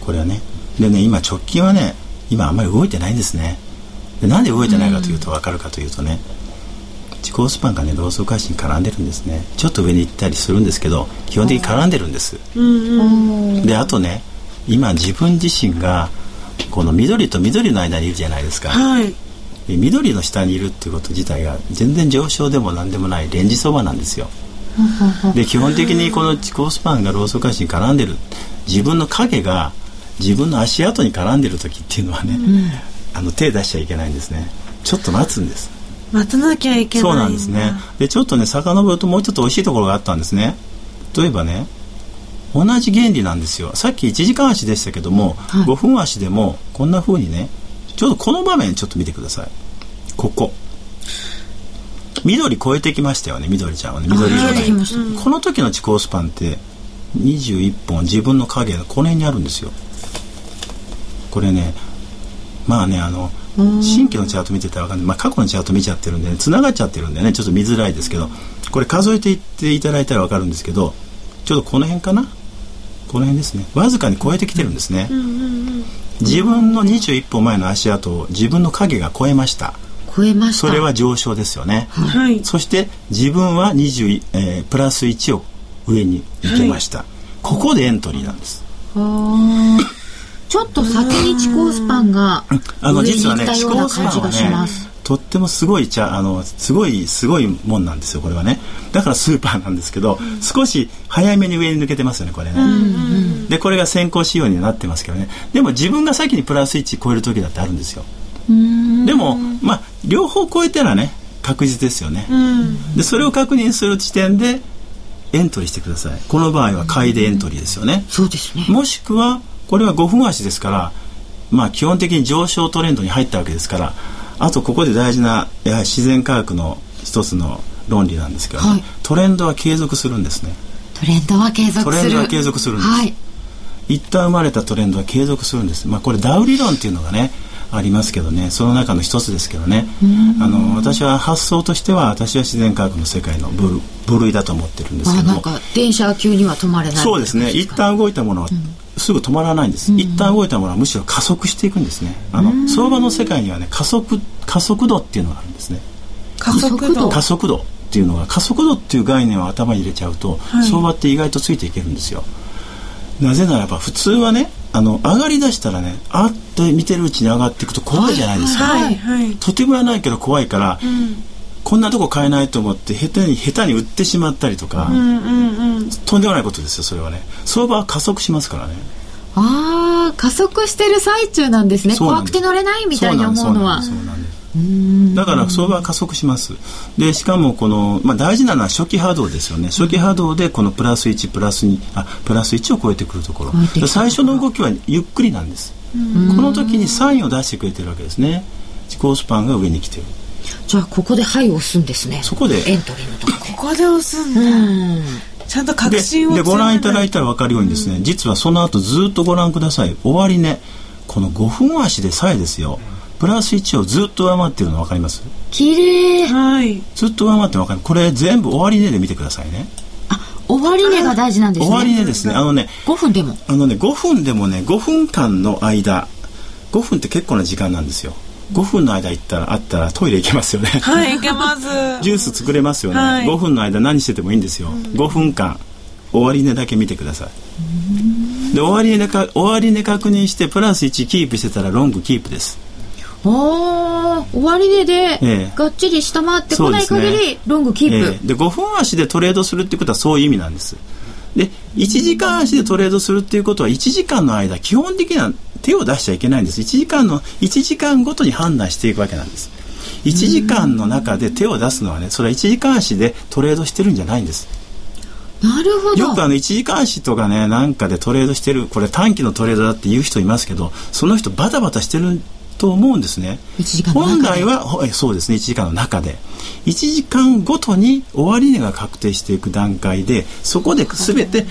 これはね。でね今直近はね今あんまり動いてないんですね。でなんで動いてないかというと分かるかというとね、自己スパンがねローソク足に絡んでるんですね。ちょっと上に行ったりするんですけど基本的に絡んでるんです、であとね今自分自身がこの緑と緑の間にいるじゃないですか、はい、緑の下にいるっていうこと自体が全然上昇でも何でもないレンジ相場なんですよ。で基本的にこの自己スパンがローソク足に絡んでる自分の影が自分の足跡に絡んでる時っていうのはね、うん、あの手出しちゃいけないんですね。ちょっと待つんです。待たなきゃいけないそうなんですね。でちょっとね遡るともうちょっと美味しいところがあったんですね。例えばね同じ原理なんですよ。さっき1時間足でしたけども、はい、5分足でもこんな風にねちょっとこの場面ちょっと見てください。ここ。緑超えてきましたよね緑ちゃんはね。緑色で、この時の遅行スパンって21本自分の影がこの辺にあるんですよこれねまあねあの新規のチャート見てたら分かんない、まあ、過去のチャート見ちゃってるんで、ね、繋がっちゃってるんでねちょっと見づらいですけどこれ数えていっていただいたら分かるんですけどちょっとこの辺かな？この辺ですね。わずかに超えてきてるんですね、自分の21歩前の足跡を自分の影が超えました。超えました。それは上昇ですよね、はい、そして自分は20、えー、プラス1を上に行けました、はい、ここでエントリーなんですちょっと先にチコースパンが上に行ったような感じがします。とってもすごい茶あのすごいすごいもんなんですよこれはね。だからスーパーなんですけど、うん、少し早めに上に抜けてますよねこれね、うんうん、でこれが先行仕様になってますけどね。でも自分が先にプラス1超える時だってあるんですよ。でもまあ両方超えたらね確実ですよね、でそれを確認する時点でエントリーしてください。この場合は買いでエントリーですよね、そうですね。もしくはこれは5分足ですからまあ基本的に上昇トレンドに入ったわけですからあとここで大事なやはり自然科学の一つの論理なんですけど、ねはい、トレンドは継続するんですね。トレンドは継続する。トレンドは継続するんです、はい、一旦生まれたトレンドは継続するんです。まあこれダウ理論っていうのがねありますけどねその中の一つですけどね。あの私は発想としては私は自然科学の世界の部部類だと思ってるんですけども。電車は急には止まれないそうですね。一旦動いたものは、すぐ止まらないんです、一旦動いたものはむしろ加速していくんですね。あの相場の世界にはね加速加速度っていうのがあるんですね。加速度？加速度っていうのが加速度っていう概念を頭に入れちゃうと、はい、相場って意外とついていけるんですよ。なぜならば普通はねあの上がりだしたらねあって見てるうちに上がっていくと怖いじゃないですか、はい。はい、とてもやないけど怖いから、うん、こんなとこ買えないと思って下手に下手に売ってしまったりとか、うんうんうん、とんでもないことですよそれはね。相場は加速しますからねああ加速してる最中なんですね。怖くて乗れないみたいに思うのは。だから相場は加速します。でしかもこの、まあ、大事なのは初期波動ですよね。初期波動でこのプラス1プラス2あプラス1を超えてくるところ。最初の動きはゆっくりなんです。この時にサインを出してくれてるわけですね。自己スパンが上に来てる。じゃあここで「はい」を押すんですね。そこで。エントリーのとこ。ここで押すんだ、うんちゃんと確信をでご覧いただいたら分かるようにですね、うん、実はその後ずっとご覧ください。終値、ね、この5分足でさえですよ。プラス1をずっと上回ってるの分かります？綺麗。はい。ずっと上回って分かる。これ全部終値で見てくださいね。あ終値が大事なんですね。終値ですね。あのね5分でも。あのね5分でもね5分間の間5分って結構な時間なんですよ5分の間行ったらあったらトイレ行けますよね。はい行けます。[laughs] ジュース作れますよね、はい、5分の間何しててもいいんですよ、うん、5分間終値だけ見てください。で終値か終値確認してプラス1キープしてたらロングキープです。ああ終値でがっちり下回ってこない限りロングキープ、ええ、で5分足でトレードするってことはそういう意味なんですで1時間足でトレードするっていうことは1時間の間基本的な手を出しちゃいけないんです。1時間の1時間ごとに判断していくわけなんです。1時間の中で手を出すのはねそれは1時間足でトレードしてるんじゃないんです。なるほど。よくあの1時間足とかねなんかでトレードしてるこれ短期のトレードだって言う人いますけどその人バタバタしてると思うんですね。本来はそうですね。1時間の中で。1時間ごとに終値が確定していく段階でそこで全て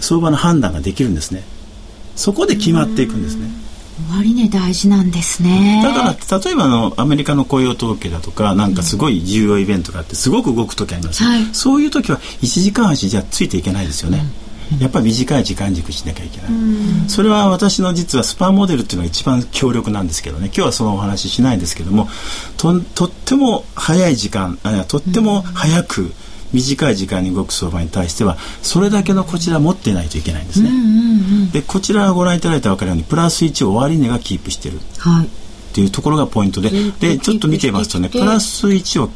相場の判断ができるんですね。そこで決まっていくんですね。終値大事なんですね。だから例えばあのアメリカの雇用統計だとかなんかすごい重要イベントがあってすごく動く時あります、はい、そういう時は1時間足じゃついていけないですよね、うん、やっぱり短い時間軸しなきゃいけない、うん、それは私の実はスパンモデルっていうのが一番強力なんですけどね。今日はそのお話ししないんですけどもととっても早い時間あとっても早く、うん短い時間に動く相場に対してはそれだけのこちら持ってないといけないんですね。うんうんうん、でこちらご覧いただいたら分かるようにプラス1終値がキープしてる、はい、っていうところがポイントで。でちょっと見てみますとねプラス1を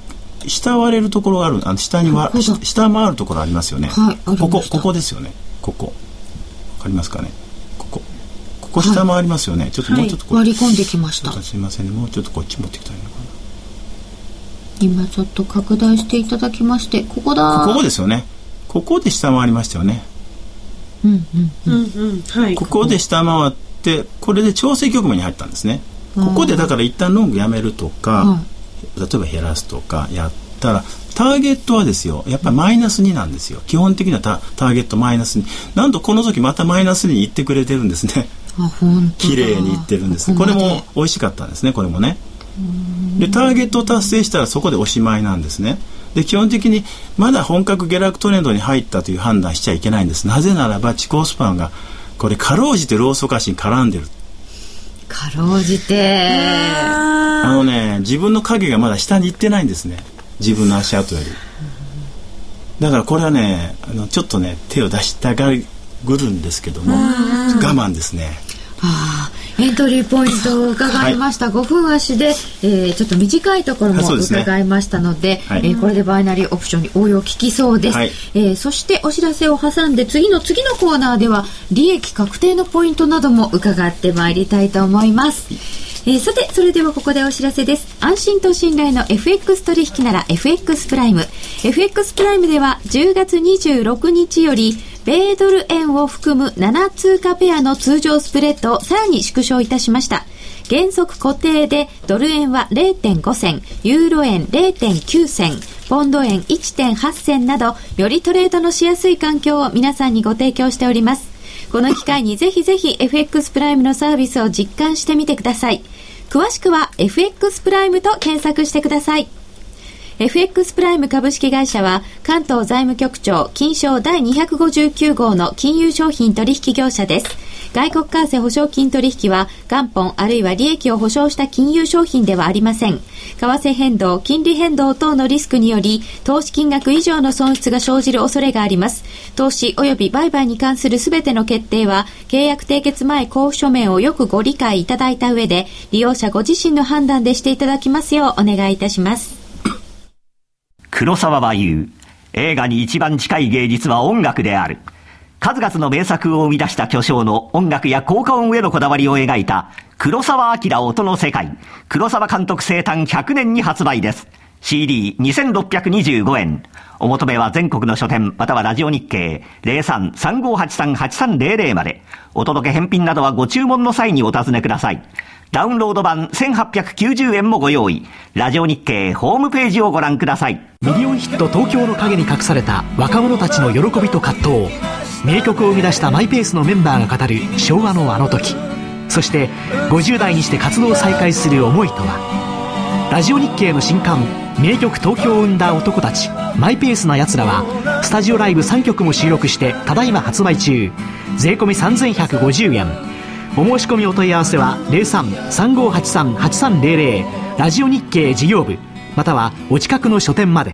下割れるところがあるあの下には下回るところありますよね、はい、ここここですよね。ここ。わかりますかね？ここ。ここ下回りますよね、はい、ちょっともうちょっとこ、割り込んできました。すいませんね。もうちょっとこっち持ってきたいのかな。今ちょっと拡大していただきましてここだ。ここですよね。ここで下回りましたよね。うんうんうん。うんはい。ここで下回ってこれで調整局面に入ったんですね。ここでだから一旦ロングやめるとか、例えば減らすとかやったらターゲットはですよやっぱりマイナス2なんですよ。基本的にはタターゲットマイナス2なんとこの時またマイナス2にいってくれてるんですね。綺麗にいってるんです。これも美味しかったんですねこれもね。でターゲットを達成したらそこでおしまいなんですね。で基本的にまだ本格下落トレンドに入ったという判断しちゃいけないんです。なぜならば地高スパンがこれかろうじてローソク足に絡んでるかろうじて。あのね自分の影がまだ下に行ってないんですね。自分の足跡より。だからこれはねあのちょっとね手を出したがるんですけども我慢ですね。あエントリーポイントを伺いました、はい、5分足で、えー、ちょっと短いところも伺いましたので、ねはい、えー、これでバイナリーオプションに応用効きそうです、はい、えー、そしてお知らせを挟んで次の次のコーナーでは利益確定のポイントなども伺ってまいりたいと思います、えー、さてそれではここでお知らせです安心と信頼の FX 取引なら FX プライム FX プライムでは10月26日より米ドル円を含む7通貨ペアの通常スプレッドをさらに縮小いたしました。原則固定でドル円は0.5銭、ユーロ円0.9銭、ポンド円1.8銭など、よりトレードのしやすい環境を皆さんにご提供しております。この機会にぜひぜひ FX プライムのサービスを実感してみてください。詳しくは FX プライムと検索してください。FX プライム株式会社は関東財務局長金賞第259号の金融商品取引業者です。外国為替保証金取引は元本あるいは利益を保証した金融商品ではありません。為替変動、金利変動等のリスクにより投資金額以上の損失が生じる恐れがあります。投資及び売買に関するすべての決定は契約締結前交付書面をよくご理解いただいた上で利用者ご自身の判断でしていただきますようお願いいたします。黒沢は言う。映画に一番近い芸術は音楽である。数々の名作を生み出した巨匠の音楽や効果音へのこだわりを描いた黒沢明音の世界黒沢監督生誕100年に発売です。CD2625 円。お求めは全国の書店またはラジオ日経03-3583-8300まで。お届け返品などはご注文の際にお尋ねください。ダウンロード版1890円もご用意。ラジオ日経ホームページをご覧ください。ミリオンヒット東京の陰に隠された若者たちの喜びと葛藤。名曲を生み出したマイペースのメンバーが語る昭和のあの時そして50代にして活動を再開する思いとはラジオ日経の新刊名曲東京を生んだ男たちマイペースな奴らはスタジオライブ3曲も収録してただいま発売中税込3150円お申し込みお問い合わせは03-3583-8300ラジオ日経事業部またはお近くの書店まで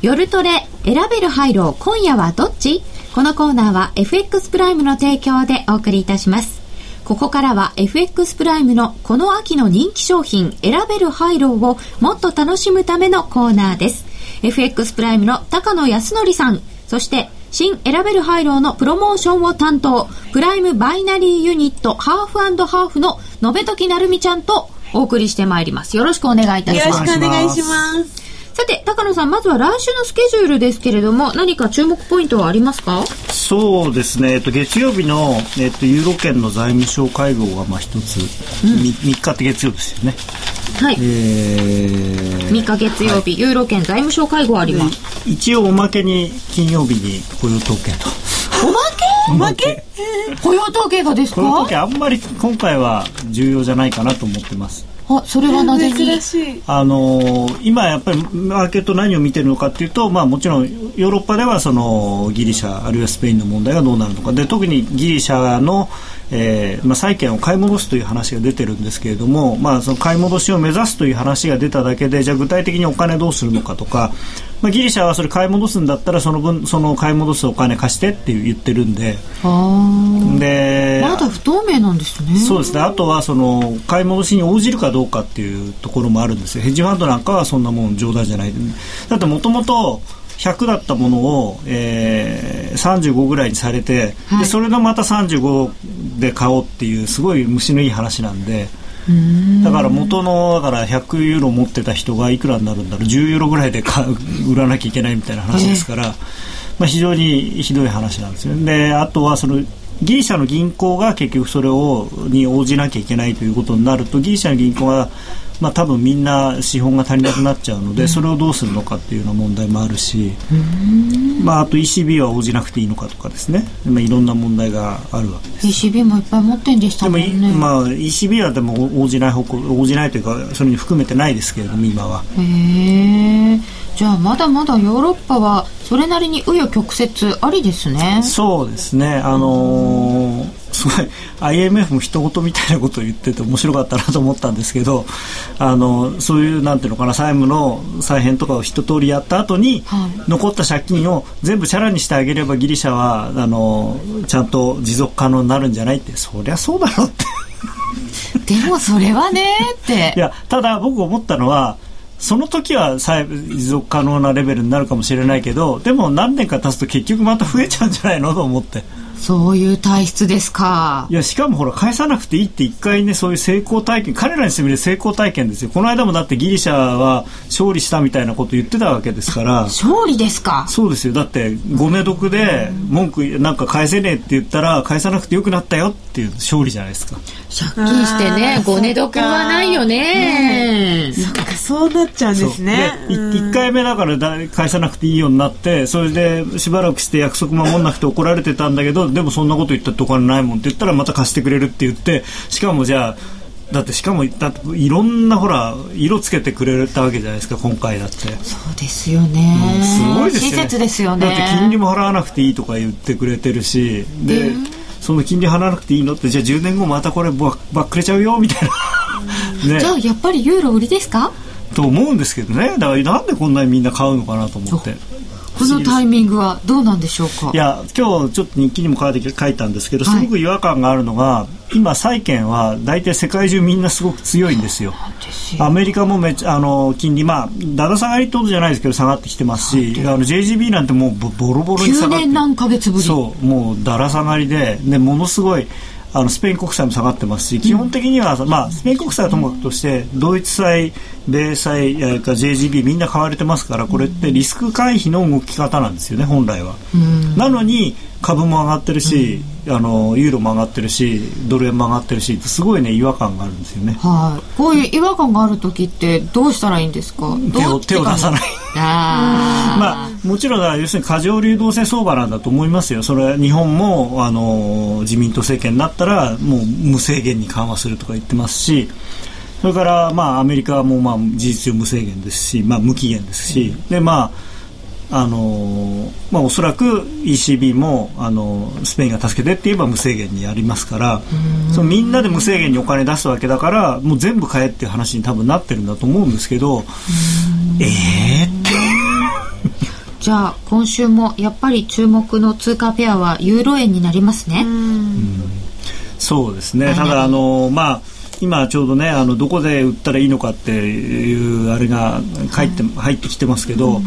夜トレ選べる廃炉今夜はどっち？このコーナーは FX プライムの提供でお送りいたします。ここからは FX プライムのこの秋の人気商品選べる廃炉をもっと楽しむためのコーナーです。FX プライムの高野康則さん、そして新選べるハイローのプロモーションを担当、プライムバイナリーユニットハーフハーフの延時なるみちゃんとお送りしてまいります。よろしくお願いいたします。よろしくお願いします。さて、高野さん、まずは来週のスケジュールですけれども、何か注目ポイントはありますか？そうですね、えっと、月曜日の、えっと、ユーロ圏の財務省会合がまあ一つ、うん、3日って月曜ですよね。はい、えー、3日月曜日、はい、ユーロ圏財務省会合あります。一応おまけに金曜日に雇用統計と。おまけ？おまけ。雇用統計がですか？雇用統計あんまり今回は重要じゃないかなと思ってます。あそれはなぜ珍しい。あの今やっぱりマーケット何を見てるのかっていうと、まあ、もちろんヨーロッパではそのギリシャあるいはスペインの問題がどうなるのか。で特にギリシャの、えーまあ、債券を買い戻すという話が出てるんですけれども、まあ、その買い戻しを目指すという話が出ただけでじゃあ具体的にお金どうするのかとか、まあ、ギリシャはそれ買い戻すんだったらその分その買い戻すお金貸してって言ってるんで。でまだ不透明なんですね。そうですね。あとはその買い戻しに応じるかどうかっていうところもあるんですよ。ヘッジファンドなんかはそんなもん冗談じゃない。だってもともと100だったものを、えー、35ぐらいにされて、はい、でそれのまた35で買おうっていうすごい虫のいい話なんで。だから元のだから100ユーロ持ってた人がいくらになるんだろう。10ユーロぐらいで売らなきゃいけないみたいな話ですから、まあ、非常にひどい話なんですよ。であとはそのギリシャの銀行が結局それをに応じなきゃいけないということになるとギリシャの銀行はまあ、多分みんな資本が足りなくなっちゃうので、それをどうするのかっていうような問題もあるし、まあ、あと ECB は応じなくていいのかとかですね、まあ、いろんな問題があるわけです。ECB もいっぱい持ってんでしたもんね。でも、まあ、ECB はでも応じない方向応じないというかそれに含めてないですけれども今は。へえじゃあまだまだヨーロッパはそれなりに紆余曲折ありですね。そうですね。あのーすごい IMF も人事みたいなことを言ってて面白かったなと思ったんですけどあのそういうなんていうのかな債務の再編とかを一通りやった後に、はい、残った借金を全部チャラにしてあげればギリシャはあのちゃんと持続可能になるんじゃないって。そりゃそうだろうって。[laughs] でもそれはねって。いやただ僕思ったのはその時は持続可能なレベルになるかもしれないけどでも何年か経つと結局また増えちゃうんじゃないの？と思って。そういう体質ですか。いや、しかもほら、返さなくていいって一回ね、そういう成功体験、彼らにしてみる成功体験ですよ。この間もだってギリシャは勝利したみたいなこと言ってたわけですから。勝利ですかそうですよ。だって、ごめ毒で文句なんか返せねえって言ったら、返さなくてよくなったよっていう勝利じゃないですか。借金してね、ごね毒はないよね。そっか、そうなっちゃうんですね。一回目だから返さなくていいようになって、それでしばらくして約束守んなくて怒られてたんだけど、でもそんなこと言ったってお金ないもんって言ったらまた貸してくれるって言ってしかもじゃあだってしかもだいろんなほら色つけてくれたわけじゃないですか今回だって。そうですよね、うん、すごいですよね。親切ですよね。だって金利も払わなくていいとか言ってくれてるしで、その金利払わなくていいのってじゃあ10年後またこればばっくれちゃうよみたいな、ね、じゃあやっぱりユーロ売りですか？と思うんですけどね。だからなんでこんなにみんな買うのかなと思ってこのタイミングはどうなんでしょうか？いや今日ちょっと日記にも書いて書いたんですけどすごく違和感があるのが、はい、今債券は大体世界中みんなすごく強いんですよ。アメリカもめちあの金利まあだだ下がりってことじゃないですけど下がってきてますしあの JGB なんてもうボロボロに下がって9年何ヶ月ぶり？そうもうだら下がりででものすごいあのスペイン国債も下がってますし基本的には、まあ、スペイン国債はともかくとしてドイツ債、米債か JGB みんな買われてますからこれってリスク回避の動き方なんですよね本来は。なのに株も上がってるし、うん、あのユーロも上がってるしドル円も上がってるしすごいね違和感があるんですよね。はい、こういう違和感がある時ってどうしたらいいんですか？手を手を出さない。あ [laughs] まあもちろん要するに過剰流動性相場なんだと思いますよ。それは日本もあの自民党政権になったらもう無制限に緩和するとか言ってますし。それから、まあ、アメリカも、まあ、事実上無制限ですし、まあ、無期限ですし、でまああのまあ、おそらく ECB もあのスペインが助けてって言えば無制限にやりますからそのみんなで無制限にお金出すわけだからもう全部買えっていう話に多分なってるんだと思うんですけどええー、って。じゃあ今週もやっぱり注目の通貨ペアはユーロ円になりますね。そうですね。ただあの、まあ今ちょうどねあのどこで売ったらいいのかっていうあれが入って入ってきてますけど、うん、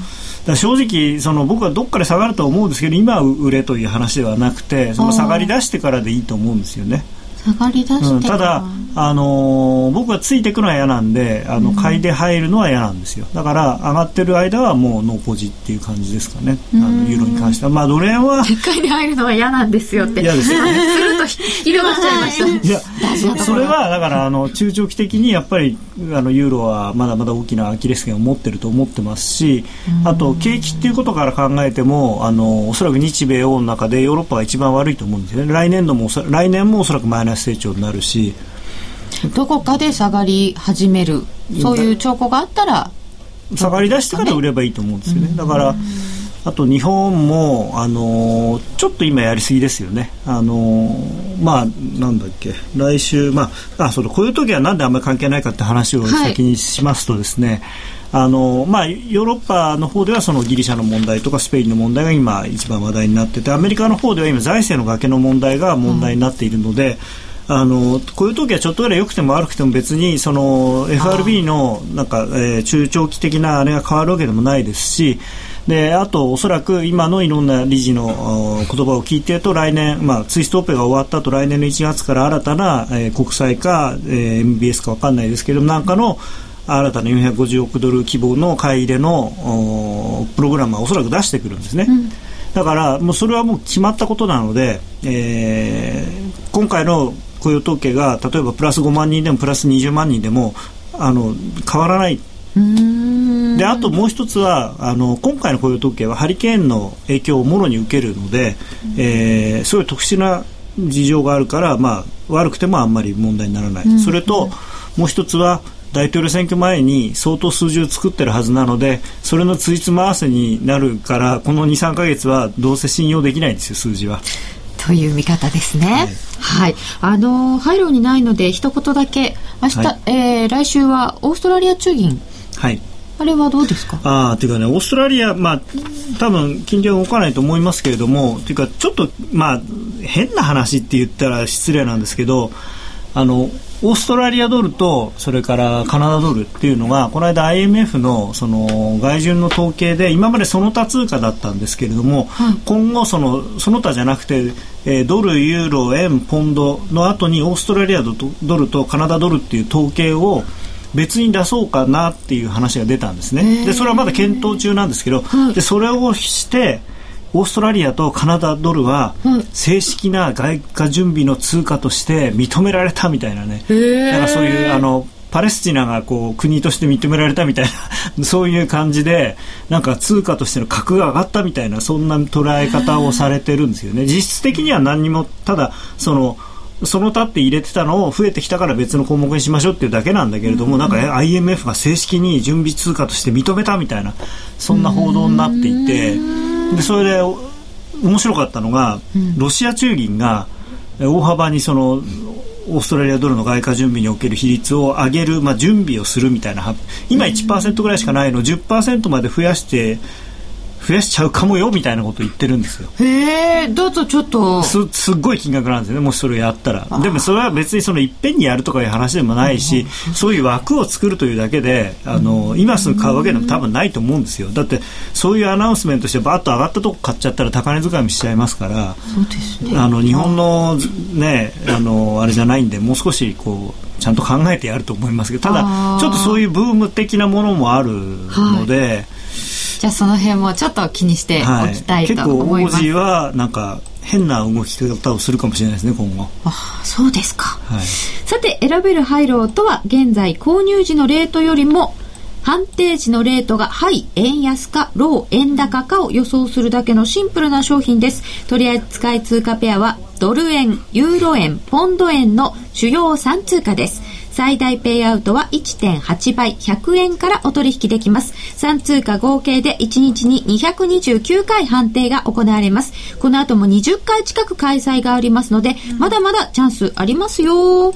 正直その僕はどっかで下がると思うんですけど今は売れという話ではなくてその下がり出してからでいいと思うんですよね。下がり出して、うん、ただ、あのー、僕はついていくのは嫌なんであの買いで入るのは嫌なんですよ。だから上がってる間はもうノーポジっていう感じですかね。あのユーロに関しては。まあドル円は買いで入るのは嫌なんですよって。嫌ですよね。すると広がっちゃいましたいやそれはだからあの中長期的にやっぱりあのユーロはまだまだ大きなアキレス腱を持ってると思ってますしあと景気っていうことから考えてもあのおそらく日米欧の中でヨーロッパが一番悪いと思うんですよね。来年度も来年もおそらくマイ成長になるしどこかで下がり始めるそういう兆候があったら下がり出してから売ればいいと思うんですよね。だからあと日本も、あのちょっと今やりすぎですよね。あのまあ、なんだっけ、来週、まあ、あ、それ、こういう時はなんであんまり関係ないかって話を先にしますとですね、はい、あのまあ、ヨーロッパの方ではそのギリシャの問題とかスペインの問題が今一番話題になっててアメリカの方では今財政の崖の問題が問題になっているので、うんあのこういう時はちょっとぐらい良くても悪くても別にその FRB のなんか、えー、中長期的なあれが変わるわけでもないですしであと、おそらく今のいろんな理事の言葉を聞いていると来年、まあ、ツイストオペが終わった後来年の1月から新たな、えー、国債か、えー、MBS か分かんないですけどなんかの新たな450億ドル規模の買い入れのプログラムはおそらく出してくるんですね。うん。だからもうそれはもう決まったことなので、えー、今回の雇用統計が例えばプラス5万人でもプラス20万人でもあの変わらない。であともう一つはあの今回の雇用統計はハリケーンの影響をもろに受けるので、えー、そういう特殊な事情があるから、まあ、悪くてもあんまり問題にならない、それともう一つは大統領選挙前に相当数字を作ってるはずなのでそれのついつま合わせになるからこの23か月はどうせ信用できないんですよ数字は。という見方ですね。はい、はい、あの廃炉にないので一言だけ明日、はい、えー、来週はオーストラリア中銀。はい。あれはどうですか？ああ、というかね、オーストラリア、まあ、多分金利は動かないと思いますけれども、というか、ちょっと、まあ、変な話って言ったら失礼なんですけど、あの、オーストラリアドルとそれからカナダドルっていうのがこの間 IMF のその外順の統計で今までその他通貨だったんですけれども、はい、今後そのその他じゃなくて、えー、ドル、ユーロ、円、ポンドの後にオーストラリアドルとカナダドルっていう統計を別に出そうかなっていう話が出たんですね。でそれはまだ検討中なんですけど、はい、でそれをしてオーストラリアとカナダドルは正式な外貨準備の通貨として認められたみたいなね、なんかそういうあのパレスチナがこう国として認められたみたいな [laughs] そういう感じでなんか通貨としての格が上がったみたいなそんな捉え方をされてるんですよね。実質的には何にもただそのその他って入れてたのを増えてきたから別の項目にしましょうっていうだけなんだけれども、なんか IMF が正式に準備通貨として認めたみたいなそんな報道になっていてでそれで面白かったのが、ロシア中銀が大幅にそのオーストラリアドルの外貨準備における比率を上げる、まあ、準備をするみたいな今1%ぐらいしかないのを10%まで増やして増やしちゃうかもよみたいなことを言ってるんですよ。へえだとちょっと。すすっごい金額なんですよね。もしそれをやったら。でもそれは別にそのいっぺんにやるとかいう話でもないし、そういう枠を作るというだけであの今すぐ買うわけでも多分ないと思うんですよ。だってそういうアナウンスメントしてバーッと上がったとこ買っちゃったら高値掴みしちゃいますからそうですね。あの日本のねあのあれじゃないんでもう少しこうちゃんと考えてやると思いますけどただちょっとそういうブーム的なものもあるので、じゃあその辺もちょっと気にしておきたいと結構思います、王子はなんか変な動き方をするかもしれないですね今後、あそうですか。はい、さて選べる廃炉とは現在購入時のレートよりも判定時のレートがハイ、円安か、ロー、円高かを予想するだけのシンプルな商品です。取扱い通貨ペアはドル円、ユーロ円、ポンド円の主要3通貨です。最大ペイアウトは1.8倍、100円からお取引できます。3通貨合計で1日に229回判定が行われます。この後も20回近く開催がありますので、まだまだチャンスありますよ。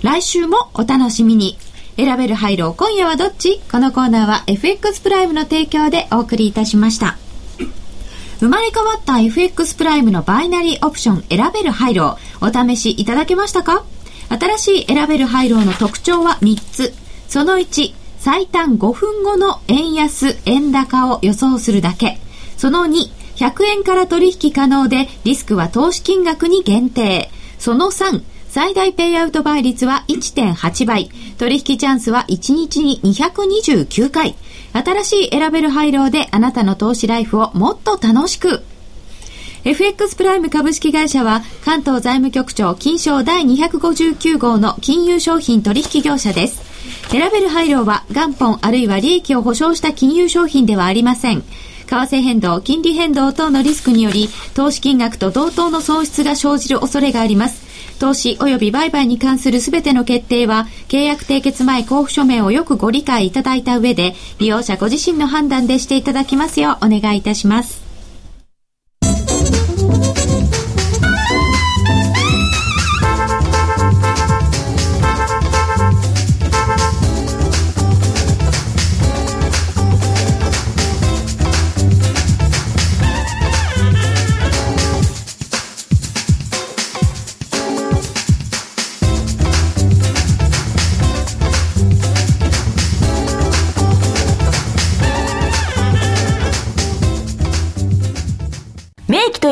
来週もお楽しみに。選べる廃炉今夜はどっち？このコーナーは FX プライムの提供でお送りいたしました。生まれ変わった FX プライムのバイナリーオプション選べる廃炉お試しいただけましたか？新しい選べる廃炉の特徴は3つ。その1、最短5分後の円安、円高を予想するだけ。その2、100円から取引可能でリスクは投資金額に限定。その3、最大ペイアウト倍率は1.8倍。取引チャンスは1日に229回。新しい選べる廃炉であなたの投資ライフをもっと楽しく。FX プライム株式会社は関東財務局長金賞第259号の金融商品取引業者です。選べる配慮は元本あるいは利益を保証した金融商品ではありません。為替変動、金利変動等のリスクにより投資金額と同等の損失が生じる恐れがあります。投資及び売買に関するすべての決定は、契約締結前交付書面をよくご理解いただいた上で、利用者ご自身の判断でしていただきますようお願いいたします。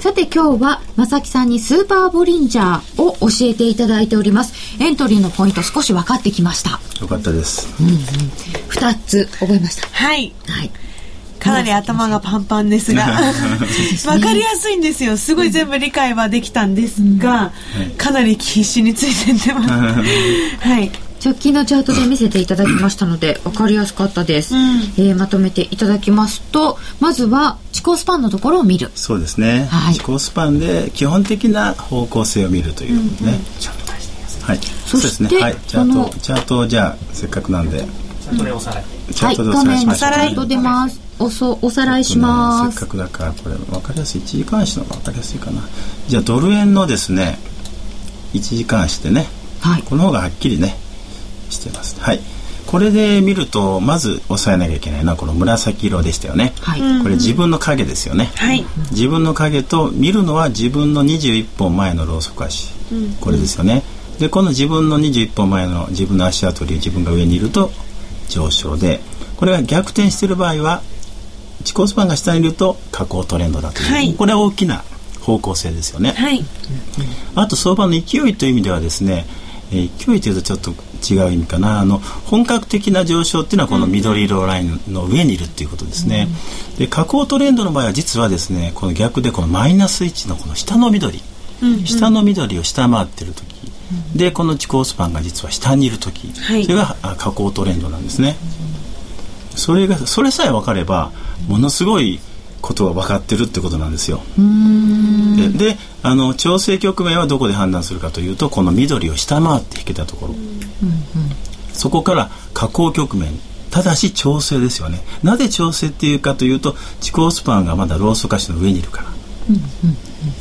さて今日は、まさきさんにスーパーボリンジャーを教えていただいております。エントリーのポイント少し分かってきました。よかったです。二つ覚えました。はい。はい。かなり頭がパンパンですが、[laughs] わかりやすいんですよ。すごい全部理解はできたんですが、かなり必死についてってます。[laughs] はい。直近のチャートで見せていただきましたので、分かりやすかったです。うんえーまとめていただきますと、まずは、地高スパンのところを見る。そうですね。はい自己スパンで基本的な方向性を見るというね。はい。そしてそうですね。はい。チャート、チャートをじゃあせっかくなんで、それおさらいチャートでお画面にチさらいしましょう。ャート出ます。おそ、おさらいします。せっかくだからこれ分かりやすい1時間足の方が分かりやすいかなじゃあドル円のですね1時間足でねはい。この方がはっきりねしてます。はい。これで見るとまず押さえなきゃいけないのはこの紫色でしたよね、はい。これ自分の影ですよね、はい。自分の影と見るのは自分の21本前のローソク足、これですよね。でこの自分の21本前の自分の足跡より自分が上にいると上昇で。これが逆転している場合は地高スパンが下にいると下降トレンドだという、はい。これは大きな方向性ですよね、はい。あと相場の勢いという意味ではですね、えー勢いというとちょっと違う意味かな。あの本格的な上昇っていうのはこの緑色ラインの上にいるっていうことですね、で下降トレンドの場合は実はですねこの逆でこのマイナス1のこの下の緑、下の緑を下回ってる時、でこの地高スパンが実は下にいる時、はい。それがあ下降トレンドなんですね、それがそれさえ分かればものすごいことが分かってるってことなんですよ。でであの調整局面はどこで判断するかというとこの緑を下回って引けたところ、そこから下降局面。ただし調整ですよね。なぜ調整っていうかというと地高スパンがまだローソク足の上にいるから、っ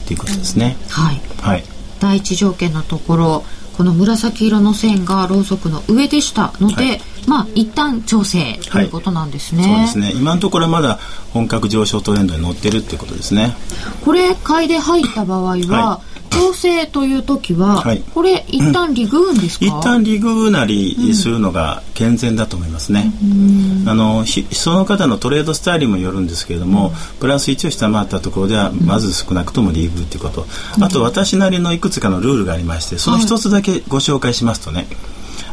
ていうことですね、はい、はい、第一条件のところこの紫色の線がローソクの上でしたので、はいまあ一旦調整ということなんですね、そうですね。今のところはまだ本格上昇トレンドに乗ってるっていうことですね。これ買いで入った場合は、は調整という時は、はい。これ一旦リグーンですか、一旦リグなりするのが健全だと思いますね、あのひその方のトレードスタイルにもよるんですけれども、プラス1を下回ったところではまず少なくともリグということ、あと私なりのいくつかのルールがありましてその一つだけご紹介しますとね、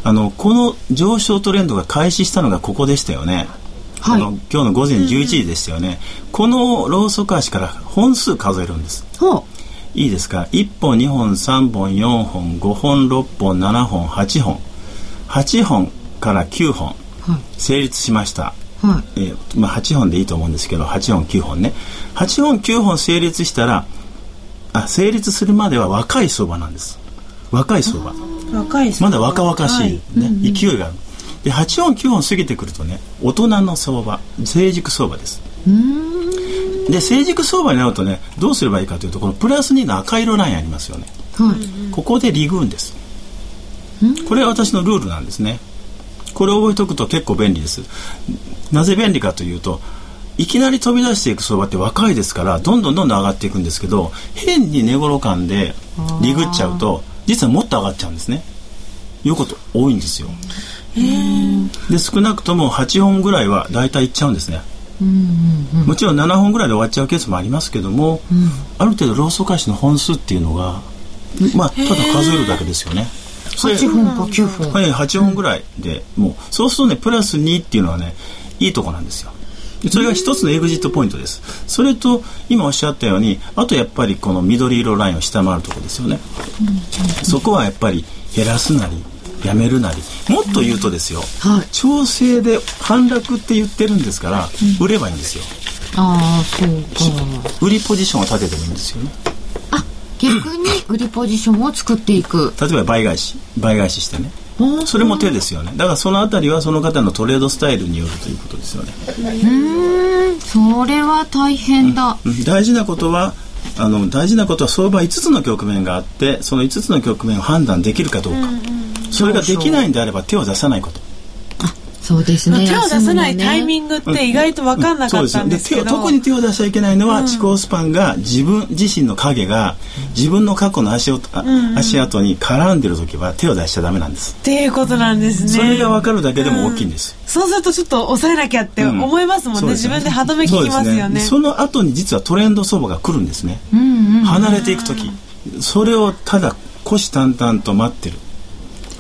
あのこの上昇トレンドが開始したのがここでしたよね、はい。あの今日の午前11時でしたよね、このローソク足から本数数えるんです。ほいいですか？1本2本3本4本5本6本7本8本。8本から9本うはい。成立しました、はい。えーまあ、8本でいいと思うんですけど8本9本ね。8本9本成立したらあ成立するまでは若い相場なんです。若い相場若いまだ若々しい、ね。勢いが。あるで8本9本過ぎてくるとね大人の相場成熟相場です。で成熟相場になるとねどうすればいいかというとこのプラス2の赤色ラインありますよね。はい。ここでリグーンです。これは私のルールなんですね。これを覚えておくと結構便利です。なぜ便利かというといきなり飛び出していく相場って若いですからどんどんどんどん上がっていくんですけど変に値頃感でリグっちゃうと実はもっと上がっちゃうんですね。いうこと多いんですよ。で少なくとも8本ぐらいは大体いっちゃうんですね。もちろん7本ぐらいで終わっちゃうケースもありますけども、ある程度ローソク足の本数っていうのがまあただ数えるだけですよね。それ8本か9本、はい、8本ぐらいで、もうそうするとねプラス2っていうのはねいいとこなんですよ。でそれが一つのエグジットポイントです。それと今おっしゃったようにあとやっぱりこの緑色ラインを下回るところですよね、そこはやっぱり減らすなりやめるなりもっと言うとですよ、はい。調整で反落って言ってるんですから、売ればいいんですよ。ああそうか。売りポジションを立ててもいいんですよね。あ逆に売りポジションを作っていく。例えば倍返し倍返ししてね。あそれも手ですよね。だからそのあたりはその方のトレードスタイルによるということですよね。うんそれは大変だ、うん大事なことはあの大事なことは相場5つの局面があってその5つの局面を判断できるかどうか、それができないんであれば手を出さないことそうですね。手を出さないタイミングって意外と分かんなかったんですけど、特に手を出しちゃいけないのは、地高スパンが自分自身の影が自分の過去の足音あ足跡に絡んでる時は手を出しちゃダメなんです、っていうことなんですね。それが分かるだけでも大きいんです、そうするとちょっと抑えなきゃって思いますもんね、そうです自分で歯止め聞きますよね。そうですその後に実はトレンド相場が来るんですね、離れていく時。それをただ虎視眈々と待ってる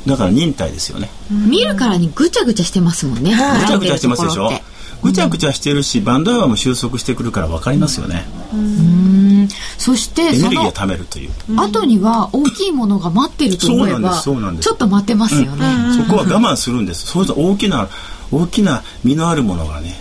だから忍耐ですよね。見るからにぐちゃぐちゃしてますもんね。ぐちゃぐちゃしてますでしょ？ぐちゃぐちゃしてるしバンドアワーも収束してくるから分かりますよね。ろってそしてエネルギーを貯めるという。後には大きいものが待ってると思えそうなんでばすそうなんです。ちょっと待ってますよね、そこは我慢するんです。そうすると大きな大きな実のあるものがね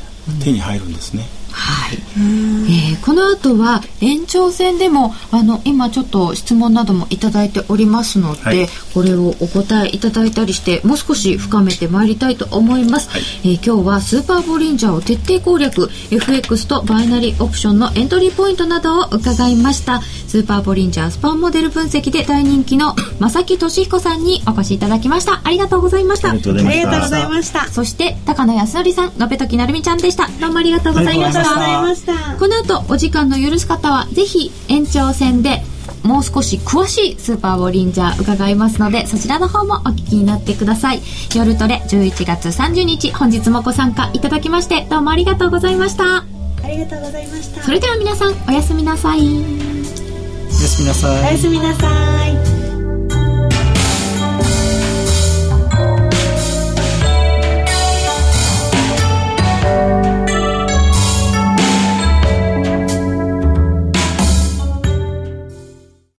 手に入るんですねはい、えーこの後は延長戦でもあの今ちょっと質問などもいただいておりますので、はい。これをお答えいただいたりしてもう少し深めてまいりたいと思います、はい。えー今日はスーパーボリンジャーを徹底攻略 FX とバイナリーオプションのエントリーポイントなどを伺いました。スーパーボリンジャースパンモデル分析で大人気の [coughs] 正木俊彦さんにお越しいただきました。ありがとうございました。ありがとうございました。ありがとうございました。そして高野康則さんガペトキなるみちゃんでした。どうもありがとうございましたこの後お時間の許す方はぜひ延長戦でもう少し詳しいスーパーボリンジャー伺いますのでそちらの方もお聞きになってください。夜トレ11月30日本日もご参加いただきましてどうもありがとうございました。ありがとうございました。それでは皆さんおやすみなさい。おやすみなさい。おやすみなさい。